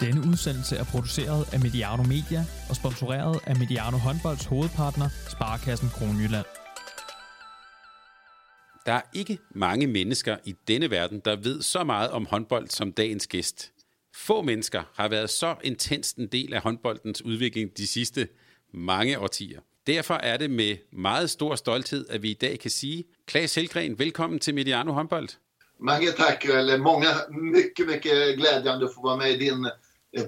Denne udsendelse er produceret af Mediano Media og sponsoreret af Mediano Håndbolds hovedpartner, Sparkassen Kronjylland. Der er ikke mange mennesker i denne verden, der ved så meget om håndbold som dagens gæst. Få mennesker har været så intens en del af håndboldens udvikling de sidste mange årtier. Derfor er det med meget stor stolthed, at vi i dag kan sige, Klaas Helgren, velkommen til Mediano Håndbold. Mange tack, eller många, mycket, mycket glädjande att få vara med i din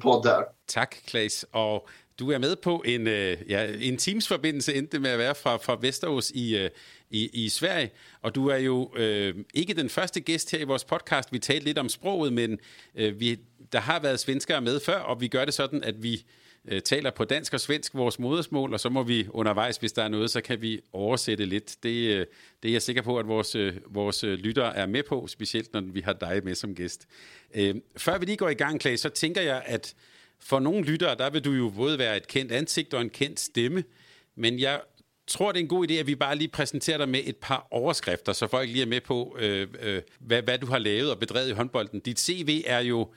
podd här. Tak, Claes. Og du er med på en, øh, ja, en Teams-forbindelse, endte med at være fra, fra Västerås i, øh, i, i Sverige. Og du er jo øh, ikke den første gæst her i vores podcast. Vi talte lidt om sproget, men øh, vi, der har været svenskere med før, og vi gør det sådan, at vi øh, taler på dansk og svensk vores modersmål, og så må vi undervejs, hvis der er noget, så kan vi oversætte lidt. Det, øh, det er jeg sikker på, at vores, øh, vores øh, lyttere er med på, specielt når vi har dig med som gæst. Øh, før vi lige går i gang, Klaas, så tænker jeg, at for nogle lyttere, der vil du jo både være et kendt ansigt og en kendt stemme, men jeg tror, det er en god idé, at vi bare lige præsenterer dig med et par overskrifter, så folk lige er med på, øh, øh, hvad, hvad du har lavet og bedrevet i håndbolden. Dit CV er jo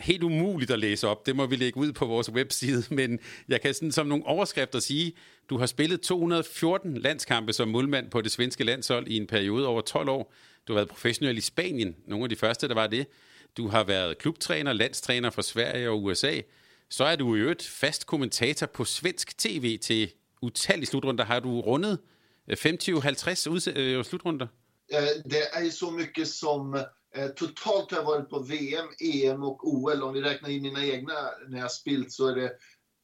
helt umuligt at læse op. Det må vi lægge ud på vores webside, men jeg kan sådan som nogle overskrifter sige, du har spillet 214 landskampe som målmand på det svenske landshold i en periode over 12 år. Du har været professionel i Spanien, nogle af de første, der var det. Du har været klubtræner, landstræner for Sverige og USA. Så er du i øvrigt fast kommentator på svensk tv til utallige slutrunder. Har du rundet øh, 50-50 øh, slutrunder? Eh, det är så mycket som Eh, totalt har jag varit på VM, EM och OL. Om vi räknar in mina egna när jag spilt så är det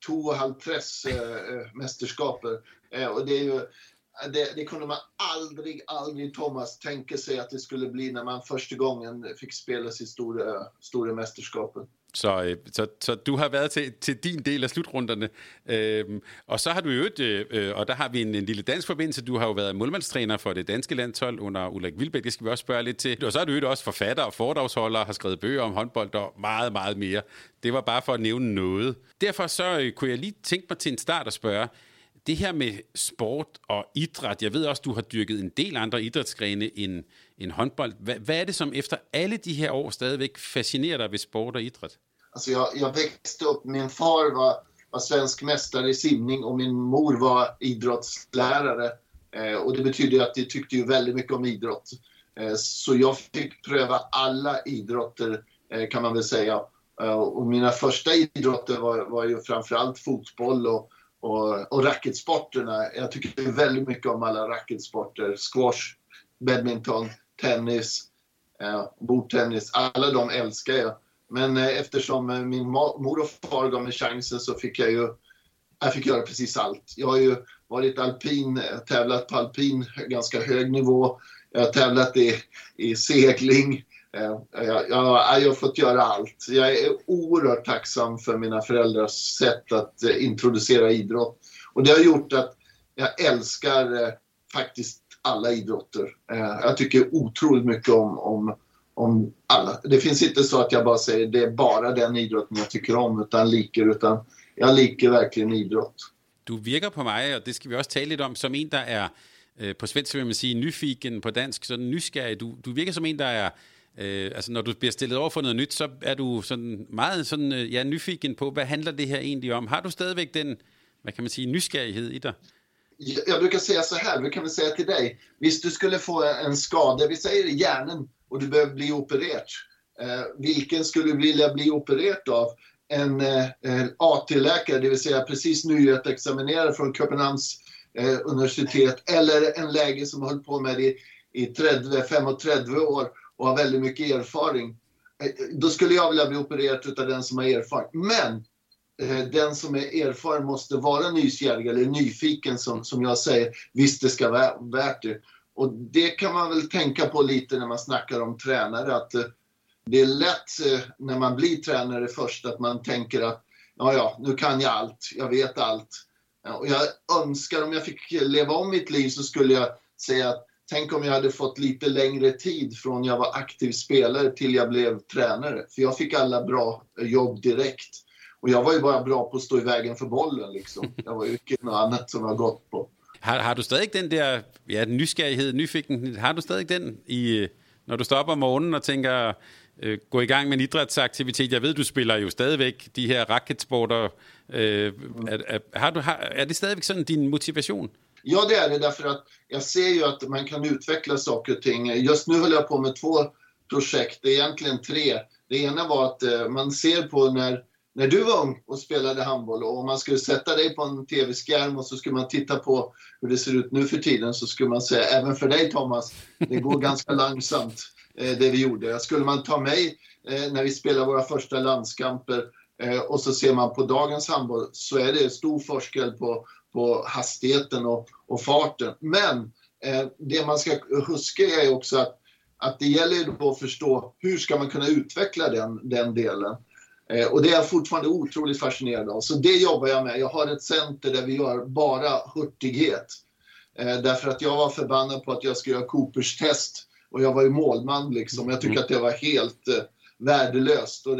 två och halvtress eh, eh, mästerskaper. Eh, och det är ju eh, det, det kunde man aldrig, aldrig Thomas tänka sig att det skulle bli när man första gången fick spela sitt stora, stora mästerskapet. Så, øh, så, så du har været til, til din del af slutrunderne. Øhm, og så har du jo øh, øh, og der har vi en, en lille dansk forbindelse, du har jo været målmandstræner for det danske landshold under Ulrik Vilbæk, det skal vi også spørge lidt til. Og så har du jo også forfatter og foredragsholder, har skrevet bøger om håndbold og meget, meget mere. Det var bare for at nævne noget. Derfor så øh, kunne jeg lige tænke mig til en start at spørge, det her med sport og idræt, jeg ved også, du har dyrket en del andre idrætsgrene end, en håndbold. Hvad, hvad er det, som efter alle de her år stadigvæk fascinerer dig ved sport og idræt? Alltså jag, jag växte upp, min far var, var svensk mästare i simning och min mor var idrottslärare. Eh, och det betyder ju att jag tyckte ju väldigt mycket om idrott. Eh, så jag fick pröva alla idrotter eh, kan man väl säga. Eh, och mina första idrotter var, var ju framförallt fotboll och, och, och racketsporterna. Jag tycker väldigt mycket om alla racketsporter. Squash, badminton, tennis, eh, bordtennis. Alla de älskar jag. Men eh, eftersom eh, min mor och far gav mig chansen så fick jag ju jag fick göra precis allt. Jag har ju varit alpin, eh, tävlat på alpin ganska hög nivå. Jag har tävlat i, i segling. Eh, jag, jag, jag har fått göra allt. Jag är oerhört tacksam för mina föräldrars sätt att eh, introducera idrott. Och det har gjort att jag älskar eh, faktiskt alla idrotter. Eh, Jag tycker otroligt mycket om, om, om alla. Det finns inte så att jag bara säger det är bara den idrotten jag tycker om utan liker, utan jag liker verkligen idrott. Du virker på mig, och det ska vi också tala lite om, som en, der är øh, på svenska vill man säga nyfiken, på dansk, sådan nysgerrig. Du, du virker som en, der är øh, altså når du bliver stillet over for noget nyt, så er du sådan meget sådan, øh, ja, nyfiken på, hvad handler det her egentlig om? Har du stadigvæk den, hvad kan man sige, nysgerrighed i dig? Jag brukar säga så här, vi kan väl säga till dig. Visst du skulle få en skada, vi säger hjärnan och du behöver bli opererad. Eh, vilken skulle du vilja bli opererad av? En eh, AT-läkare, det vill säga precis nyutexaminerad från Köpenhamns eh, universitet eller en läge som har hållit på med det i, i 30, 35 år och har väldigt mycket erfarenhet. Eh, då skulle jag vilja bli opererad av den som har erfarenhet. Men Eh, den som är erfaren måste vara nysgjerrig eller nyfiken som, som jag säger. Visst, det ska vara värt det. Och det kan man väl tänka på lite när man snackar om tränare. Att eh, det är lätt eh, när man blir tränare först att man tänker att ja, ja, nu kan jag allt. Jag vet allt. Och jag önskar om jag fick leva om mitt liv så skulle jag säga att tänk om jag hade fått lite längre tid från jag var aktiv spelare till jag blev tränare. För jag fick alla bra jobb direkt. Och jag var ju bara bra på att stå i vägen för bollen liksom. Jag var ju inte något annat som jag gått på. Har, har du stadig den der ja, nysgerrighed, nyfiken, har du stadig den, i, øh, når du står op om morgenen og tænker, øh, gå i gang med en idrætsaktivitet. Jeg ved, du spiller jo stadigvæk de her racketsporter. Øh, er, er, har du, har, er det stadigvæk sådan din motivation? Ja, det är det därför att jag ser ju att man kan utveckla saker och ting. Just nu håller jag på med två projekt, det är egentligen tre. Det ena var att eh, man ser på när, när du var ung och spelade handboll och om man skulle sätta dig på en tv-skärm och så skulle man titta på hur det ser ut nu för tiden så skulle man säga, även för dig Thomas, det går ganska långsamt eh, det vi gjorde. Skulle man ta mig eh, när vi spelade våra första landskamper och så ser man på dagens handboll så är det stor forskel på, på hastigheten och, och farten. Men det man ska huska är också att att det gäller då att förstå hur ska man kunna utveckla den, den delen. Eh, och det är jag fortfarande otroligt fascinerad av. Så det jobbar jag med. Jag har ett center där vi gör bara hurtighet. Eh, därför att jag var förbannad på att jag skulle göra Coopers test och jag var ju målman liksom. Jag tycker mm. att det var helt eh, värdelöst. Och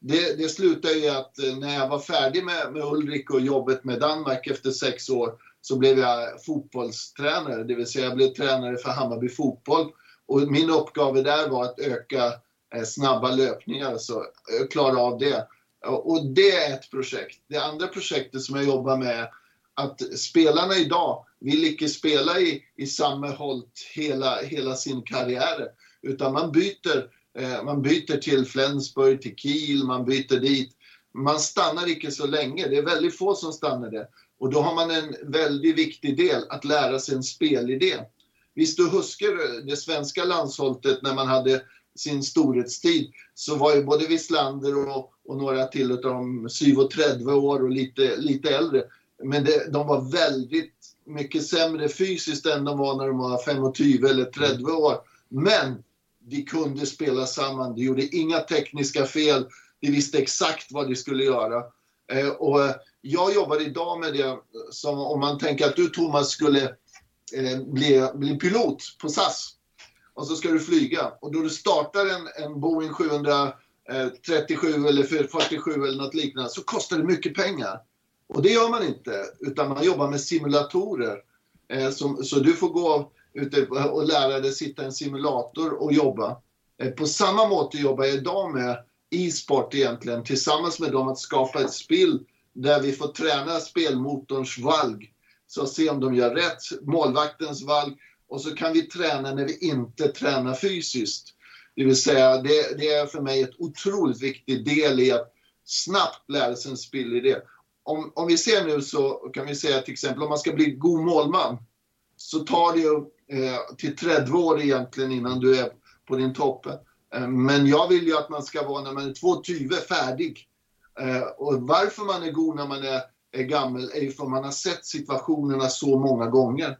det, det, slutade ju att när jag var färdig med, med Ulrik och jobbet med Danmark efter sex år så blev jag fotbollstränare, det vill säga jag blev tränare för Hammarby fotboll och min uppgave där var att öka Eh, snabba löpningar, så klara av det. Och det är ett projekt. Det andra projektet som jag jobbar med är att spelarna idag vill inte spela i, i samma Holt hela, hela sin karriär. Utan man byter, eh, man byter till Flensburg, till Kiel, man byter dit. Man stannar inte så länge. Det är väldigt få som stannar det. Och då har man en väldigt viktig del, att lära sig en spelidé. Visst du huskar det svenska landshållet när man hade sin storhetstid så var ju både Wislander och, och några till av dem 37 år och lite, lite äldre. Men det, de var väldigt mycket sämre fysiskt än de var när de var 25 eller 30 år. Men de kunde spela samman, de gjorde inga tekniska fel, de visste exakt vad de skulle göra. Eh, och eh, jag jobbar idag med det som om man tänker att du Thomas skulle eh, bli, bli pilot på SAS. Och så ska du flyga. Och då du startar en, en Boeing 737 eh, eller 47 eller något liknande så kostar det mycket pengar. Och det gör man inte, utan man jobbar med simulatorer. Eh, som, så du får gå ute och lära dig sitta i en simulator och jobba. Eh, på samma måte jobbar jag idag med e-sport egentligen, tillsammans med dem att skapa ett spel där vi får träna spelmotorns valg så se om de gör rätt, målvaktens valg och så kan vi träna när vi inte tränar fysiskt. Det vill säga, det, det är för mig ett otroligt viktig del i att snabbt lära sig en spelidé. Om, om vi ser nu så kan vi säga till exempel om man ska bli god målman så tar det ju eh, till 30 år egentligen innan du är på din topp. Eh, men jag vill ju att man ska vara när man är två tyve färdig. Eh, och varför man är god när man är är gammal är ju för man har sett situationerna så många gånger.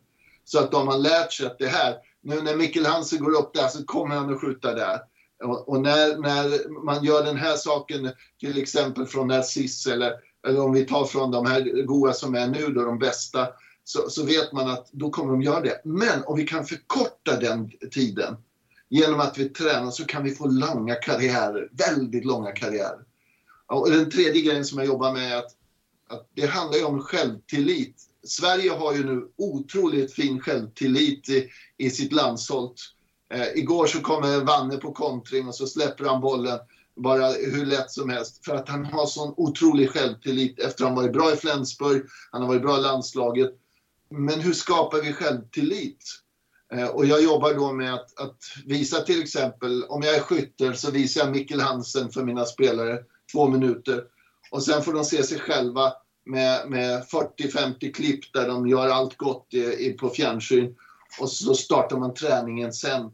Så att de har lärt sig att det här, nu när Mikkel Hansen går upp där så kommer han att skjuta där. Och, och när, när man gör den här saken, till exempel från Narciss eller, eller om vi tar från de här goa som är nu då, de bästa, så, så vet man att då kommer de göra det. Men om vi kan förkorta den tiden genom att vi tränar så kan vi få långa karriärer, väldigt långa karriärer. Och den tredje grejen som jag jobbar med är att att det handlar ju om självtillit. Sverige har ju nu otroligt fin självtillit i, i sitt landsholt. Eh, igår så kommer Vanne på kontring och så släpper han bollen bara hur lätt som helst. För att han har sån otrolig självtillit efter att han varit bra i Flensburg, han har varit bra i landslaget. Men hur skapar vi självtillit? Eh, och jag jobbar då med att, att, visa till exempel, om jag är skytter så visar jag Mikkel Hansen för mina spelare, två minuter. Och sen får de se sig själva med, med 40-50 klipp där de gör allt gott i, i, på fjärrsyn. Och så startar man träningen sen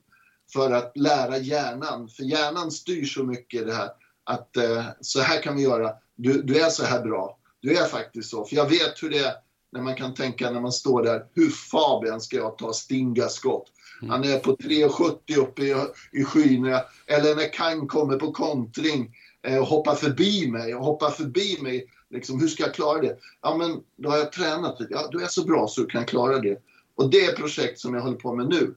för att lära hjärnan. För hjärnan styr så mycket det här. Att eh, så här kan vi göra. Du, du är så här bra. Du är faktiskt så. För jag vet hur det är när man kan tänka när man står där. Hur Fabian ska jag ta stinga skott? Mm. Han är på 3,70 uppe i, i skyn. Eller när Kang kommer på kontring eh, hoppa förbi mig och hoppa förbi mig. Liksom, hur ska jag klara det? Ja, men då har jag tränat. Ja, du är så bra så du kan klara det. Och det är projekt som jag håller på med nu.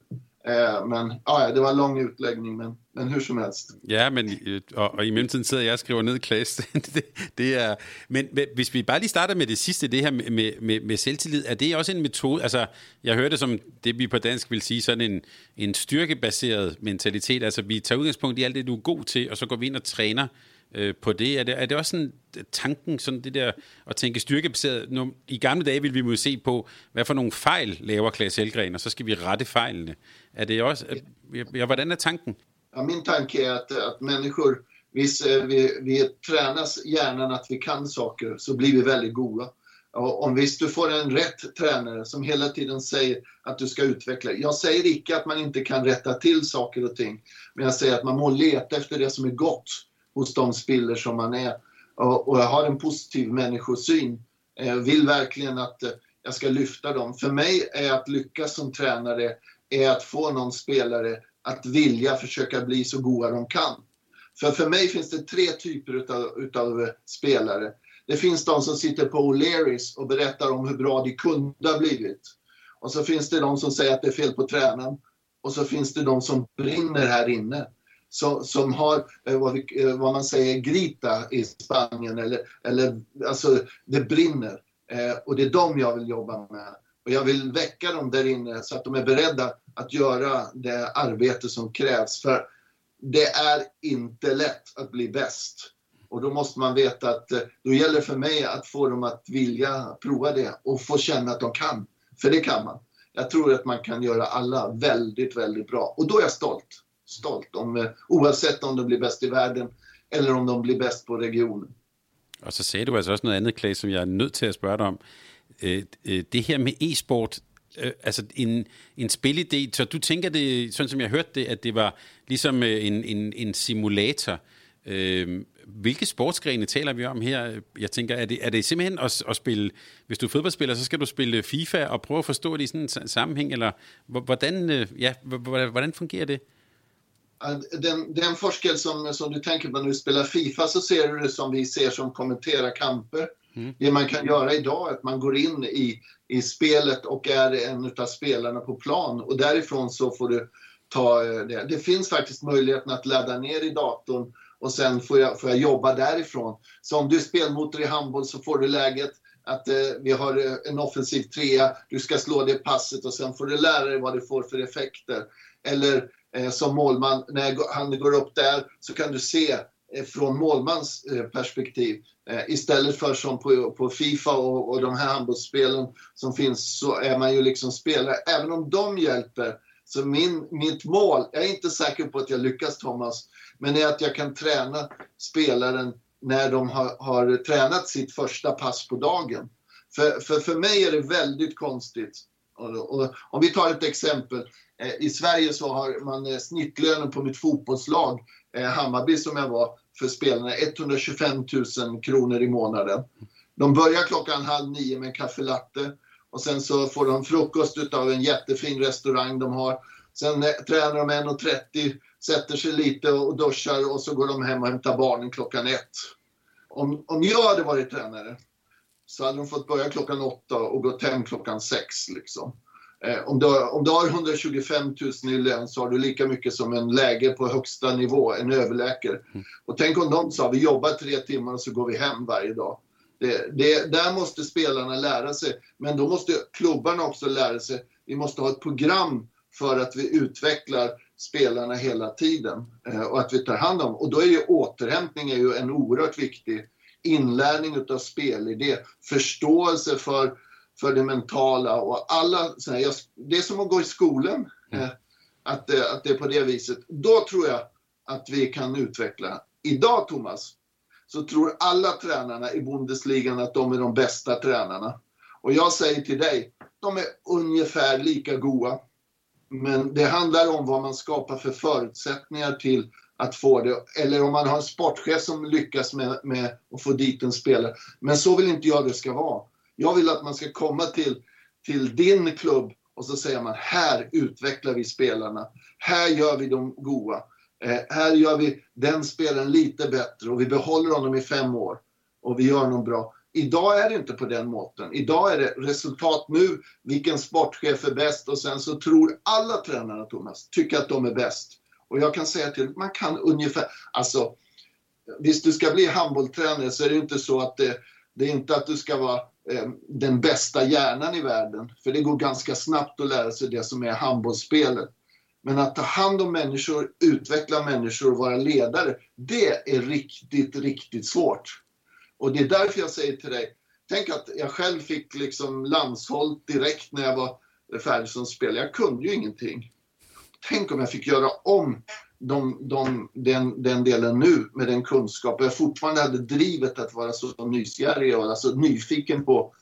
Eh, men ja, det var en lång utläggning, men, men hur som helst. Ja, men och, och i mellemtiden sidder jeg og skriver ned, Klaas. det, det er, men hvis vi bare lige starter med det sidste, det her med, med, med selvtillid, er det også en metode, altså jeg hørte det som det, vi på dansk vil sige, sådan en, en styrkebaseret mentalitet, altså vi tager udgangspunkt i alt det, du er god til, og så går vi ind og træner øh, på det. Er, det. er det også sådan øh, tanken, sådan det der at tænke styrkebaseret? Nu, I gamle dage ville vi måske se på, hvad for nogle fejl laver Klaas Helgren, og så skal vi rette fejlene. Er det också, ja, hvordan är tanken? Ja, min tanke är att, att människor, visst øh, vi, vi tränas hjärnan att vi kan saker så blir vi väldigt goda. Och om visst du får en rätt tränare som hela tiden säger att du ska utveckla. Jag säger icke att man inte kan rätta till saker och ting. Men jag säger att man må leta efter det som är gott hos de spiller som man är. Och, och jag har en positiv människosyn. Jag vill verkligen att eh, jag ska lyfta dem. För mig är att lyckas som tränare är att få någon spelare att vilja försöka bli så goda de kan. För för mig finns det tre typer utav, utav eh, spelare. Det finns de som sitter på O'Learys och berättar om hur bra de kunde ha blivit. Och så finns det de som säger att det är fel på tränaren. Och så finns det de som brinner här inne som, som har eh, vad, vi, eh, vad, man säger grita i Spanien eller, eller alltså det brinner. Eh, och det är dem jag vill jobba med. Och jag vill väcka dem där inne så att de är beredda att göra det arbete som krävs. För det är inte lätt att bli bäst. Och då måste man veta att eh, då gäller det för mig att få dem att vilja prova det och få känna att de kan. För det kan man. Jag tror att man kan göra alla väldigt, väldigt bra. Och då är jag stolt. Stolt om, eh, oavsett om de blir bäst i världen eller om de blir bäst på regionen. Och så säger du alltså också något annat, Clay, som jag är nöjd till att fråga om. Eh, eh, det her med e-sport, alltså altså en, en spilidé, så du tænker det, sådan som jeg hørte det, at det var ligesom en, en, en simulator. Øh, hvilke sportsgrene taler vi om her? Jeg tænker, er det, er det simpelthen at, at spille, hvis du er fodboldspiller, så skal du spille FIFA og prøve at forstå det i sådan en sammenhæng, eller hvordan, øh, ja, hvordan fungerer det? Den, den forskel som, som du tänker på när du spelar FIFA så ser du det som vi ser som kommenterar kamper. Mm. Det man kan göra idag är att man går in i, i spelet och är en av spelarna på plan och därifrån så får du ta eh, det. Det finns faktiskt möjligheten att ladda ner i datorn och sen får jag, får jag jobba därifrån. Så om du är spelmotor i handboll så får du läget att eh, vi har eh, en offensiv trea, du ska slå det passet och sen får du lära dig vad det får för effekter. Eller Eh, som målman, när han går upp där så kan du se eh, från målmans eh, perspektiv. Istället för som på, på Fifa och, och de här handbollsspelen som finns så är man ju liksom spelare. Även om de hjälper så min, mitt mål, jag är inte säker på att jag lyckas Thomas, men är att jag kan träna spelaren när de har, har tränat sitt första pass på dagen. För, för, för mig är det väldigt konstigt. Och, och, om vi tar ett exempel. Eh, I Sverige så har man eh, snittlönen på mitt fotbollslag eh, Hammarby som jag var för spelarna 125 000 kronor i månaden. De börjar klockan halv nio med en kaffelatte och sen så får de frukost utav en jättefin restaurang de har. Sen eh, tränar de 1.30, sätter sig lite och duschar och så går de hem och hämtar barnen klockan ett. Om, om jag hade varit tränare så hade de fått börja klockan åtta och gått hem klockan sex. Liksom. Eh, om, du har, om du har 125 000 i lön så har du lika mycket som en läge på högsta nivå, en överläkare. Mm. Och tänk om de sa vi jobbar tre timmar och så går vi hem varje dag. Det, det, där måste spelarna lära sig. Men då måste klubbarna också lära sig. Vi måste ha ett program för att vi utvecklar spelarna hela tiden eh, och att vi tar hand om Och då är ju återhämtning är ju en oerhört viktig inlärning utav spelidé, förståelse för för det mentala och alla sådär. Det är som att gå i skolan. Mm. Eh, att, eh, att det är på det viset. Då tror jag att vi kan utveckla. Idag, Thomas, så tror alla tränarna i Bundesliga att de är de bästa tränarna. Och jag säger till dig, de är ungefär lika goda. Men det handlar om vad man skapar för förutsättningar till att få det. Eller om man har en sportchef som lyckas med, med att få dit en spelare. Men så vill inte jag det ska vara. Jag vill att man ska komma till, till din klubb och så säger man här utvecklar vi spelarna. Här gör vi dem goa. Eh, här gör vi den spelaren lite bättre och vi behåller honom i fem år och vi gör honom bra. Idag är det inte på den måten. Idag är det resultat nu, vilken sportchef är bäst och sen så tror alla tränarna, Thomas, tycker att de är bäst. Och jag kan säga till man kan ungefär, alltså visst du ska bli handbollstränare så är det inte så att det, det är inte att du ska vara eh, den bästa hjärnan i världen. För det går ganska snabbt att lära sig det som är handbollsspelet. Men att ta hand om människor, utveckla människor och vara ledare, det är riktigt, riktigt svårt. Och det är därför jag säger till dig, tänk att jag själv fick liksom landshåll direkt när jag var färdig som spelare. Jag kunde ju ingenting. Tänk om jag fick göra om de, de, den, den delen nu med den kunskap och jag fortfarande hade drivet att vara så nysgärig och alltså nyfiken på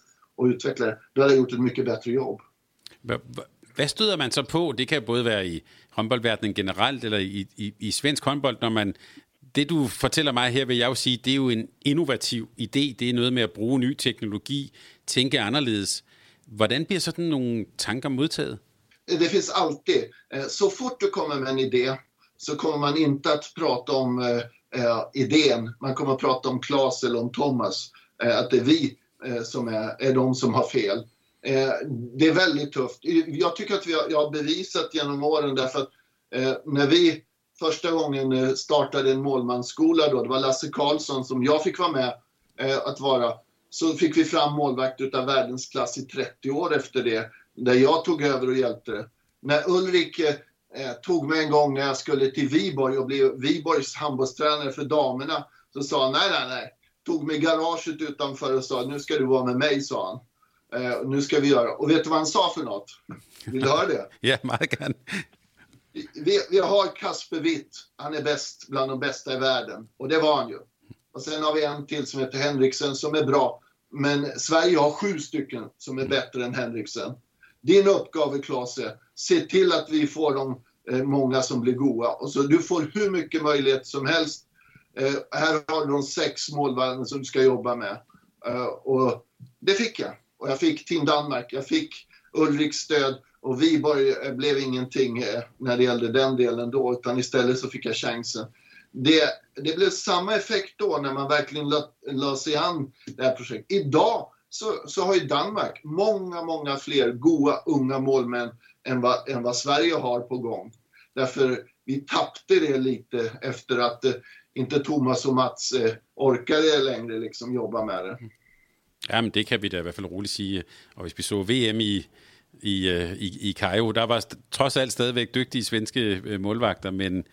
att utveckla det. Då hade jag gjort ett mycket bättre jobb. Vad stöter man så på? Det kan både vara i håndboldverdenen generellt eller i, i, i svensk handboll. När man... Det du fortæller mig her, vil jeg jo sige, det er jo en innovativ idé. Det er noget med at bruge ny teknologi, tænke anderledes. Hvordan bliver sådan nogle tanker modtaget? Det finns alltid. Eh, så fort du kommer med en idé så kommer man inte att prata om eh, eh idén. Man kommer att prata om Claes eller om Thomas. Eh, att det är vi eh, som är, är de som har fel. Eh, det är väldigt tufft. Jag tycker att vi har, jag har bevisat genom åren därför att när vi första gången startade en målmansskola då, det var Lasse Karlsson som jag fick vara med att vara, så fick vi fram målvakt utav världens klass i 30 år efter det, där jag tog över och hjälpte det. När Ulrik eh, tog mig en gång när jag skulle till Viborg och bli Viborgs handbollstränare för damerna, så sa han nej, nej, nej. Tog mig garaget utanför och sa nu ska du vara med mig, sa han. Eh, nu ska vi göra. Och vet du vad han sa för något? Vill du höra det? ja, Markan. Vi, vi har Kasper Witt. Han är bäst bland de bästa i världen. Och det var han ju. Och sen har vi en till som heter Henriksen som är bra. Men Sverige har sju stycken som är bättre än Henriksen. Din uppgave, Claes, är se till att vi får de eh, många som blir goa. Och så du får hur mycket möjlighet som helst. Eh, här har du de sex målvakterna som du ska jobba med. Eh, och det fick jag. Och jag fick Team Danmark, jag fick Ulriks stöd och Viborg eh, blev ingenting eh, när det gällde den delen då, utan istället så fick jag chansen. Det, det blev samma effekt då när man verkligen la, sig an det här projektet. Idag så, så har ju Danmark många, många fler goa unga målmän än vad, än vad Sverige har på gång. Därför vi tappade det lite efter att eh, inte Thomas och Mats eh, orkade längre liksom jobba med det. Ja, men det kan vi da i hvert fald roligt sige. Og hvis vi så VM i, i, eh, i, i Cairo, der var trods alt stadigvæk dygtige svenske målvakter, målvagter, men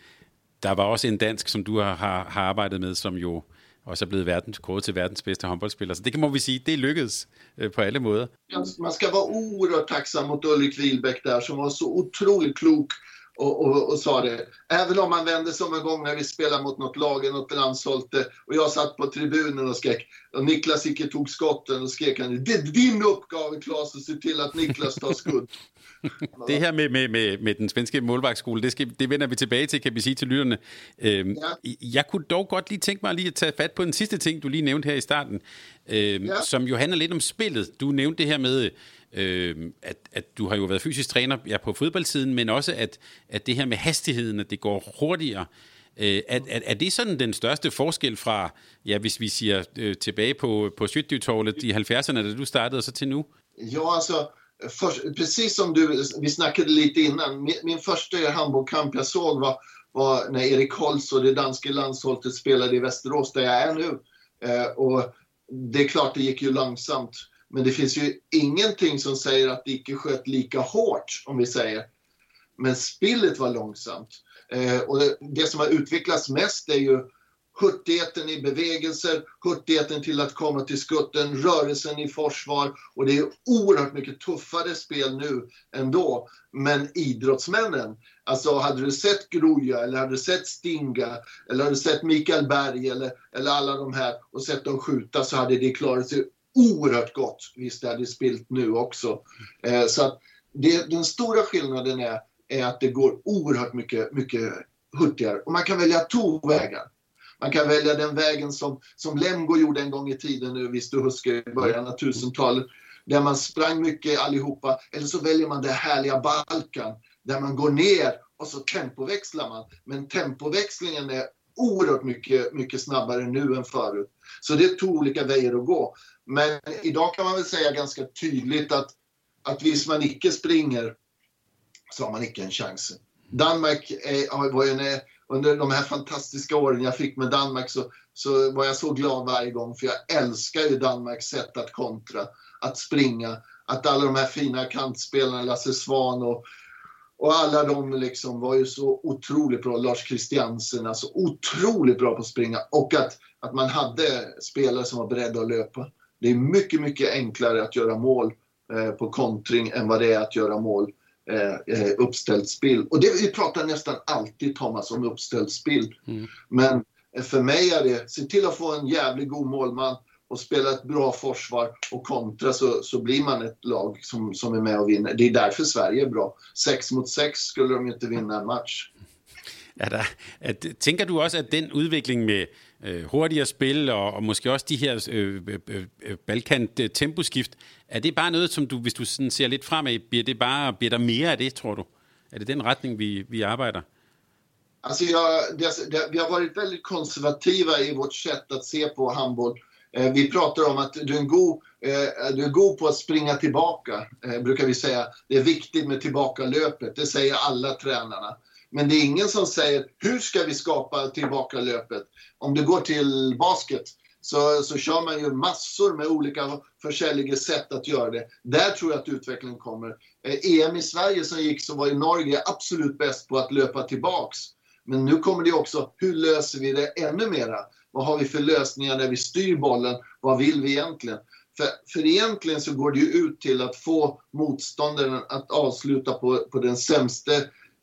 der var også en dansk, som du har, har arbejdet med, som jo også er blevet verdens, kåret til verdens bedste håndboldspiller. Så det kan må vi sige, det lykkedes øh, på alle måder. Man ska vara oerhört tacksam mot Ulrik Wilbäck där som var så otroligt klok och, och, och, sa det. Även om man vände sig om en gång när vi spelade mot något lag, något landsholte och jag satt på tribunen och skrek och Niklas icke tog skotten och skrek han det är din uppgave Claes att se till att Niklas tar skudd. det her med, med, med, med den svenske målvagtsskole, det, skal, det vender vi tilbage til, kan vi sige til lytterne. Øhm, ja. Jeg kunne dog godt lige tænke mig lige at tage fat på den sidste ting, du lige nævnte her i starten, øhm, ja. som jo handler lidt om spillet. Du nævnte det her med, øh, at, at du har jo været fysisk træner ja, på fodboldsiden, men også at, at det her med hastigheden, at det går hurtigere. Øh, er, er, er det sådan den største forskel fra, ja, hvis vi siger øh, tilbage på, på Skyttetorlet i 70'erne, da du startede, og så til nu? Ja, alltså, för, precis som du, vi snackade lite innan, min, min första handbollskamp jag såg var, var när Erik Holst och det danska landslaget spelade i Västerås, där jag är nu. Eh, och det är klart, det gick ju långsamt. Men det finns ju ingenting som säger att det icke sköt lika hårt, om vi säger. Men spillet var långsamt. Eh, och det, det, som har utvecklats mest är ju hurtigheten i bevägelser, hurtigheten till att komma till skutten, rörelsen i försvar och det är oerhört mycket tuffare spel nu än då. Men idrottsmännen, alltså hade du sett Groja eller hade du sett Stinga eller hade du sett Mikael Berg eller, eller alla de här och sett dem skjuta så hade det klarat sig oerhört gott. Visst, det hade spilt nu också. Eh, så att det, den stora skillnaden är, är att det går oerhört mycket, mycket hurtigare. Och man kan välja två vägar. Man kan välja den vägen som, som Lemgo gjorde en gång i tiden nu, visst du huskar i början av 1000-talet? där man sprang mycket allihopa. Eller så väljer man det härliga Balkan, där man går ner och så tempoväxlar man. Men tempoväxlingen är oerhört mycket, mycket snabbare nu än förut. Så det är två olika vägar att gå. Men idag kan man väl säga ganska tydligt att, att visst man icke springer så har man icke en chans. Danmark är, var ju en, under de här fantastiska åren jag fick med Danmark så, så var jag så glad varje gång för jag älskar ju Danmarks sätt att kontra, att springa, att alla de här fina kantspelarna, Lasse Svan och, och alla de liksom var ju så otroligt bra. Lars Christiansen, alltså otroligt bra på att springa. Och att, att man hade spelare som var beredda att löpa. Det är mycket, mycket enklare att göra mål eh, på kontring än vad det är att göra mål eh, eh uppställt spill. Och det, vi pratar nästan alltid, Thomas, om uppställt spill. Mm. Men för mig är det, se till att få en jävligt god målman och spela ett bra försvar och kontra så, så blir man ett lag som, som är med och vinner. Det är därför Sverige är bra. Sex mot sex skulle de inte vinna en match. Er der, at, tænker du også, at den udvikling med øh, hurtigere spil og, og måske også de her øh, øh, øh, øh balkant øh, temposkift, er det bare noget, som du, hvis du sådan ser lidt fremad, bliver, det bare, bliver der mere af det, tror du? Er det den retning, vi, vi arbejder? Alltså jag, det, det, vi har varit väldigt konservativa i vårt sätt att se på handboll. Eh, vi pratar om att du är, god, eh, du är god på att springa tillbaka, eh, brukar vi säga. Det är viktigt med tillbakalöpet, det säger alla tränarna. Men det är ingen som säger hur ska vi skapa tillbakalöpet? Om du går till basket så, så kör man ju massor med olika försäljliga sätt att göra det. Där tror jag att utvecklingen kommer. Eh, EM i Sverige som gick så var ju Norge absolut bäst på att löpa tillbaks. Men nu kommer det också, hur löser vi det ännu mera? Vad har vi för lösningar när vi styr bollen? Vad vill vi egentligen? För, för egentligen så går det ju ut till att få motståndaren att avsluta på, på den sämsta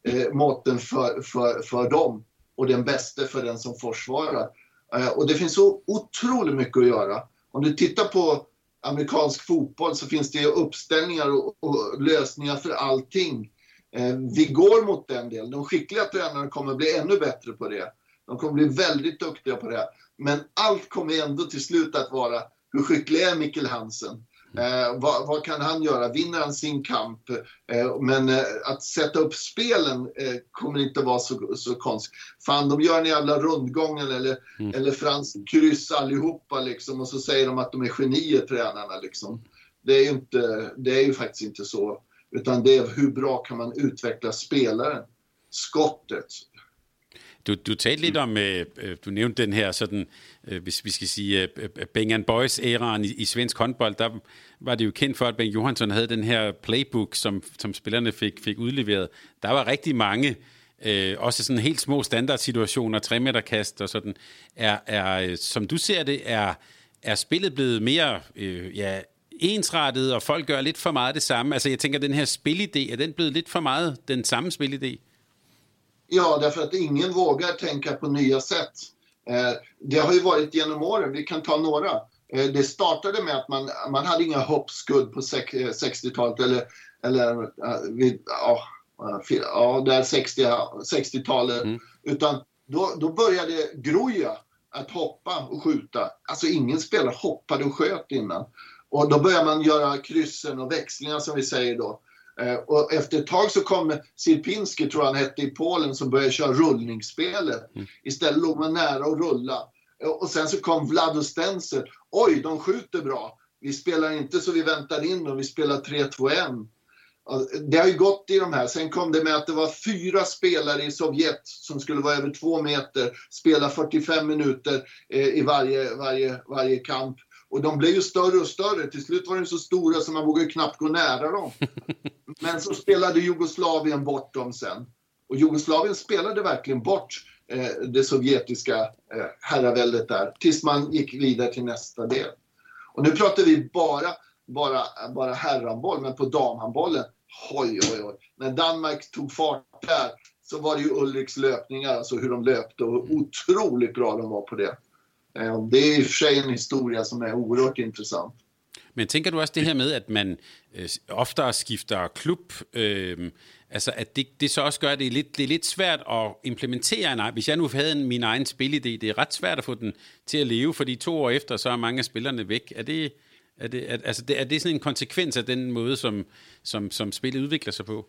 eh, måtten för, för, för dem och den bästa för den som försvarar. Eh, och det finns så otroligt mycket att göra. Om du tittar på amerikansk fotboll så finns det uppställningar och, och lösningar för allting. Eh, vi går mot den delen. De skickliga tränarna kommer bli ännu bättre på det. De kommer bli väldigt duktiga på det. Men allt kommer ändå till slut att vara hur skicklig är Mikkel Hansen? Eh, vad, vad, kan han göra? Vinner han sin kamp? Eh, men eh, att sätta upp spelen eh, kommer inte vara så, så konstigt. Fan, de gör en jävla rundgång eller, mm. eller Frans kryss allihopa liksom och så säger de att de är genier, tränarna liksom. Det är ju, inte, det är ju faktiskt inte så. Utan det är hur bra kan man utveckla spelaren? Skottet, du, du talte lidt om, øh, øh, du nævnte den her sådan, øh, hvis vi skal sige, øh, øh, øh Bengan Boys-æraen i, i svensk håndbold, der var det jo kendt for, at Bengt Johansson havde den her playbook, som, som spillerne fik, fik udleveret. Der var rigtig mange, øh, også sådan helt små standardsituationer, 3 meter kast og sådan. Er, er, som du ser det, er, er spillet blevet mere øh, ja, ensrettet, og folk gør lidt for meget det samme? Altså jeg tænker, den her spilidé, er den blevet lidt for meget den samme spilidé? Ja, därför att ingen vågar tänka på nya sätt. Eh, det har ju varit genom åren, vi kan ta några. Eh, det startade med att man, man hade inga hoppskudd på 60-talet eller, eller vid, ja, ja, där 60, 60-talet. Mm. Utan då, då började Groja att hoppa och skjuta. Alltså ingen spelare hoppade och sköt innan. Och då började man göra kryssen och växlingar som vi säger då. Eh, och efter ett tag så kom Sirpinski, tror han hette, i Polen som började köra rullningsspelet. Mm. Istället låg man nära att rulla. Eh, och sen så kom Vlad och Stenser. Oj, de skjuter bra. Vi spelar inte så vi väntar in dem, vi spelar 3-2-1. Det har ju gått i de här. Sen kom det med att det var fyra spelare i Sovjet som skulle vara över två meter, spela 45 minuter eh, i varje, varje, varje kamp. Och de blev ju större och större. Till slut var de så stora så man vågade knappt gå nära dem. Men så spelade Jugoslavien bort dem sen. Och Jugoslavien spelade verkligen bort eh, det sovjetiska eh, herraväldet där. Tills man gick vidare till nästa del. Och nu pratar vi bara, bara, bara herrhandboll, men på damhandbollen, oj, oj, oj. När Danmark tog fart där så var det ju Ulriks löpningar, alltså hur de löpte och otroligt bra de var på det. Det är i och för sig en historia som är oerhört intressant. Men tænker du også det her med, at man øh, oftere skifter klub, øh, altså at det, det så også gør, at det er, lidt, det er lidt svært at implementere en Hvis jeg nu havde en, min egen spilidé, det er ret svært at få den til at leve, fordi to år efter, så er mange af spillerne væk. Er det, er det, er, altså, det, er det sådan en konsekvens af den måde, som, som, som spillet udvikler sig på?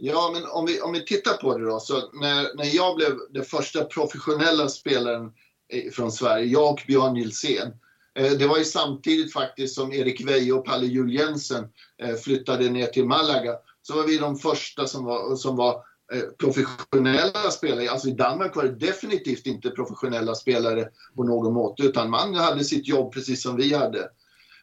Ja, men om vi, om vi tittar på det då. Så när, när jag blev den första professionella spelaren Eh, från Sverige, jag och Björn Nilsén. Eh, det var ju samtidigt faktiskt som Erik Veje och Palle Jul Jensen eh, flyttade ner till Malaga. Så var vi de första som var, som var professionella spelare. Alltså i Danmark var det definitivt inte professionella spelare på någon måte, utan man hade sitt jobb precis som vi hade.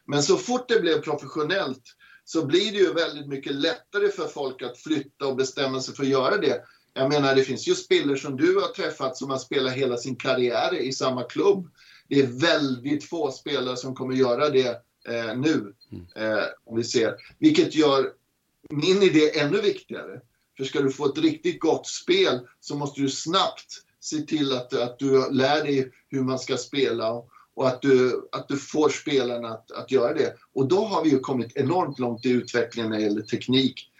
Men så fort det blev professionellt så blir det ju väldigt mycket lättare för folk att flytta och bestämma sig för att göra det. Jag menar, det finns ju spelare som du har träffat som har spelat hela sin karriär i samma klubb. Det är väldigt få spelare som kommer göra det eh, nu, eh, om vi ser. Vilket gör min idé ännu viktigare. För ska du få ett riktigt gott spel så måste du snabbt se till att, att du lär dig hur man ska spela och att du, att du får spelarna att, att göra det. Och då har vi ju kommit enormt långt i utvecklingen när det gäller teknik.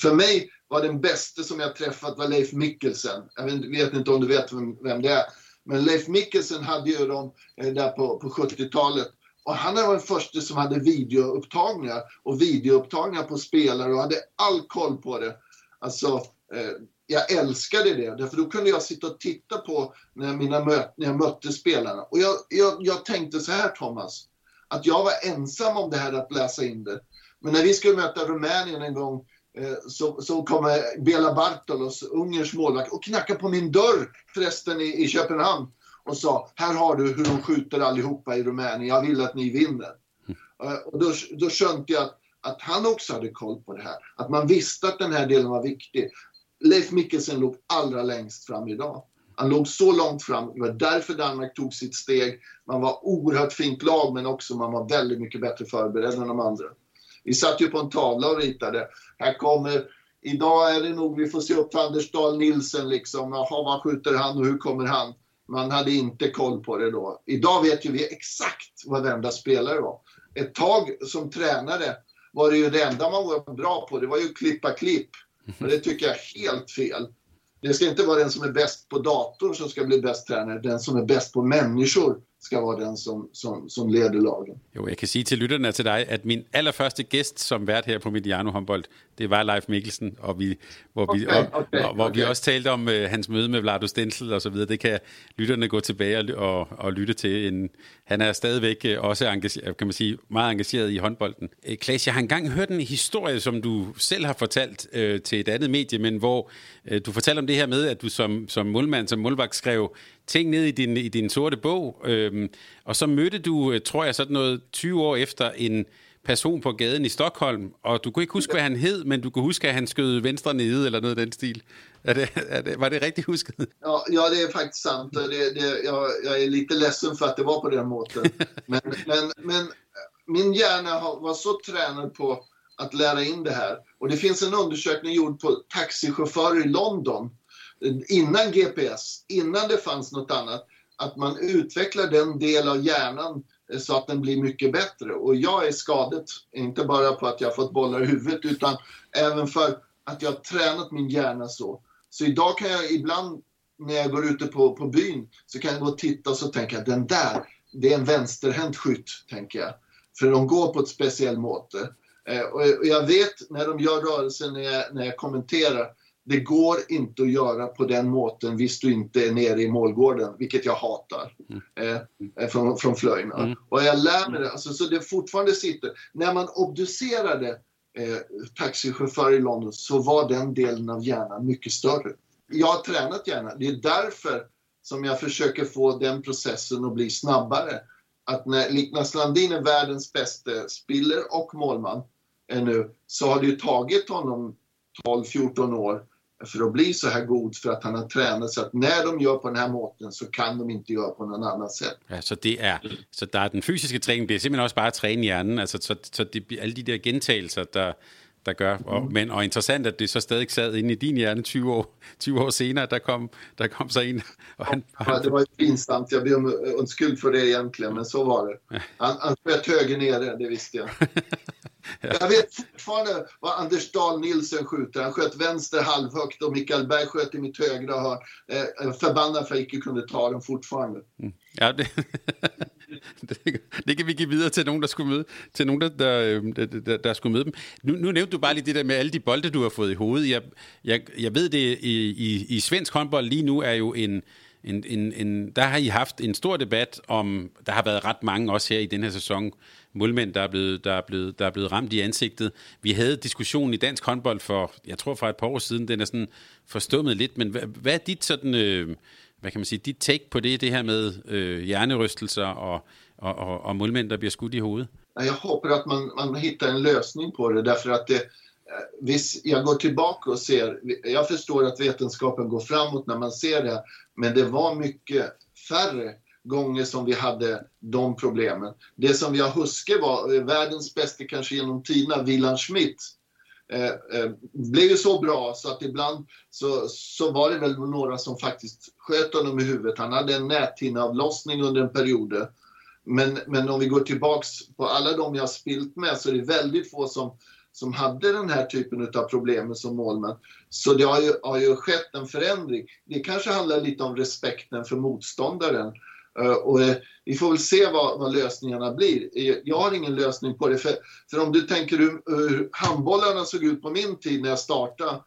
För mig var den bästa som jag träffat var Leif Mikkelsen. Jag vet inte om du vet vem, vem det är. Men Leif Mikkelsen hade ju dem eh, där på, på 70-talet. Och han var den första som hade videoupptagningar och videoupptagningar på spelare och hade all koll på det. Alltså, eh, jag älskade det, därför då kunde jag sitta och titta på när, mina möt, när jag mötte spelarna. Och jag, jag, jag tänkte så här Thomas, att jag var ensam om det här att läsa in det. Men när vi skulle möta Rumänien en gång Eh, så, så kommer Bela Bartolos, Ungerns målvakt, och knackar på min dörr förresten i, i Köpenhamn och sa här har du hur de skjuter allihopa i Rumänien, jag vill att ni vinner. Mm. Och då, då skönte jag att, att han också hade koll på det här, att man visste att den här delen var viktig. Leif Mikkelsen låg allra längst fram idag. Han låg så långt fram, det var därför Danmark tog sitt steg. Man var oerhört fint lag, men också man var väldigt mycket bättre förberedd än de andra. Vi satt ju på en tavla och ritade. Här kommer, idag är det nog, vi får se upp för Anders Dahl Nilsen liksom. Jaha, vad skjuter han och hur kommer han? Man hade inte koll på det då. Idag vet ju vi exakt vad varenda spelare var. Ett tag som tränare var det ju det enda man var bra på, det var ju att klippa klipp. Och det tycker jag är helt fel. Det ska inte vara den som är bäst på datorn som ska bli bäst tränare. Den som är bäst på människor ska vara den som, som, som leder lagen. Jo, jeg kan sige til lytterne til dig, at min allerførste gæst som vært her på Mediano Håndbold, det var Leif Mikkelsen, og vi, hvor, vi, okay, okay, og, og, hvor okay. vi også talte om uh, hans møde med Vlado Stensel og så videre. Det kan lytterne gå tilbage og, og, og lytte til. En, han er stadigvæk uh, også engageret, kan man sige, meget engageret i håndbolden. Uh, Klaas, jeg har engang hørt en historie, som du selv har fortalt uh, til et andet medie, men hvor uh, du fortalte om det her med, at du som, som målmand, som målvagt skrev ting ned i din, i din sorte bog, øhm, og så mødte du, øh, tror jeg, sådan noget 20 år efter en person på gaden i Stockholm, og du kunne ikke huske, hvad han hed, men du kunne huske, at han skød venstre nede, eller noget af den stil. Er det, er det, var det rigtigt husket? Ja, ja, det är faktiskt sant. Det, det, jag, jag är lite ledsen för att det var på den måten. Men, men, men min hjärna var så tränad på att lära in det här. Och det finns en undersökning gjord på taxichaufförer i London innan GPS, innan det fanns något annat, att man utvecklar den del av hjärnan eh, så att den blir mycket bättre. Och jag är skadad, inte bara på att jag fått bollar i huvudet, utan även för att jag har tränat min hjärna så. Så idag kan jag ibland när jag går ute på, på byn så kan jag gå och titta och så tänka att den där, det är en vänsterhänt skytt, tänker jag. För de går på ett speciellt måte. Eh, och jag vet när de gör rörelser när jag, när jag kommenterar det går inte att göra på den måten visst du inte är nere i målgården, vilket jag hatar mm. eh, eh från, från flöjna. Mm. Och jag lär mig det, alltså, så det fortfarande sitter. När man obducerade eh, taxichaufförer i London så var den delen av hjärnan mycket större. Jag har tränat hjärnan, det är därför som jag försöker få den processen att bli snabbare. Att när Liknas Landin är världens bästa spiller och målman eh, nu, så har det ju tagit honom 12-14 år för att bli så här god för att han har tränat så att när de gör på den här måten så kan de inte göra på något annat sätt. Ja, så det är, så där den fysiska träningen, det är simpelthen också bara att träna hjärnan, alltså, så, så det, alla de där gentagelser, der, der gør. Og, mm. men, og interessant, at det så stadig sad inde i din hjerne 20 år, 20 år senere, der kom, der kom så en. Och han, han, ja, det var ju pinsamt. Jag ber om, skuld för det egentligen, men så var det. Han, han sköt höger nere, det visste jag. Jag vet fortfarande vad Anders Dahl Nilsen skjuter. Han sköt vänster halvhögt och Mikael Berg sköt i mitt högra hörn. Eh, förbannad för att jag inte kunde ta den fortfarande. Mm. Ja, det, det, det kan vi ge vidare till någon, der skulle møde, til nogen, der, der, der, der skulle møde dem. Nu, nu nævnte du bare lige det der med alle de bolde, du har fået i hovedet. Jeg, jeg, jeg ved det, i, i, i svensk håndbold lige nu er jo en, en, en, en, der har I haft en stor debat om, der har været ret mange også her i den her sæson, målmænd, der er, blevet, der, er blevet, der er blevet ramt i ansigtet. Vi havde diskussionen i dansk håndbold for, jeg tror for et par år siden, den er sådan forstummet lidt, men hvad, hvad er dit sådan, øh, hvad kan man sige, dit take på det, det her med øh, hjernerystelser og, og, og, og målmænd, der bliver skudt i hovedet? Jag hoppas att man, man hittar en lösning på det därför att det, eh, Visst, jag går tillbaka och ser, jag förstår att vetenskapen går framåt när man ser det, men det var mycket färre gånger som vi hade de problemen. Det som vi har var eh, världens bästa kanske genom tiderna, Wilhelm Schmidt, eh, eh, blev ju så bra så att ibland så, så var det väl några som faktiskt sköt honom i huvudet. Han hade en näthinneavlossning under en period. Men, men om vi går tillbaks på alla de jag spilt med så är det väldigt få som som hade den här typen av problem som målman. Så det har ju, har ju skett en förändring. Det kanske handlar lite om respekten för motståndaren. Uh, och uh, vi får väl se vad, vad, lösningarna blir. Uh, jag har ingen lösning på det. För, för om du tänker hur, hur handbollarna såg ut på min tid när jag startade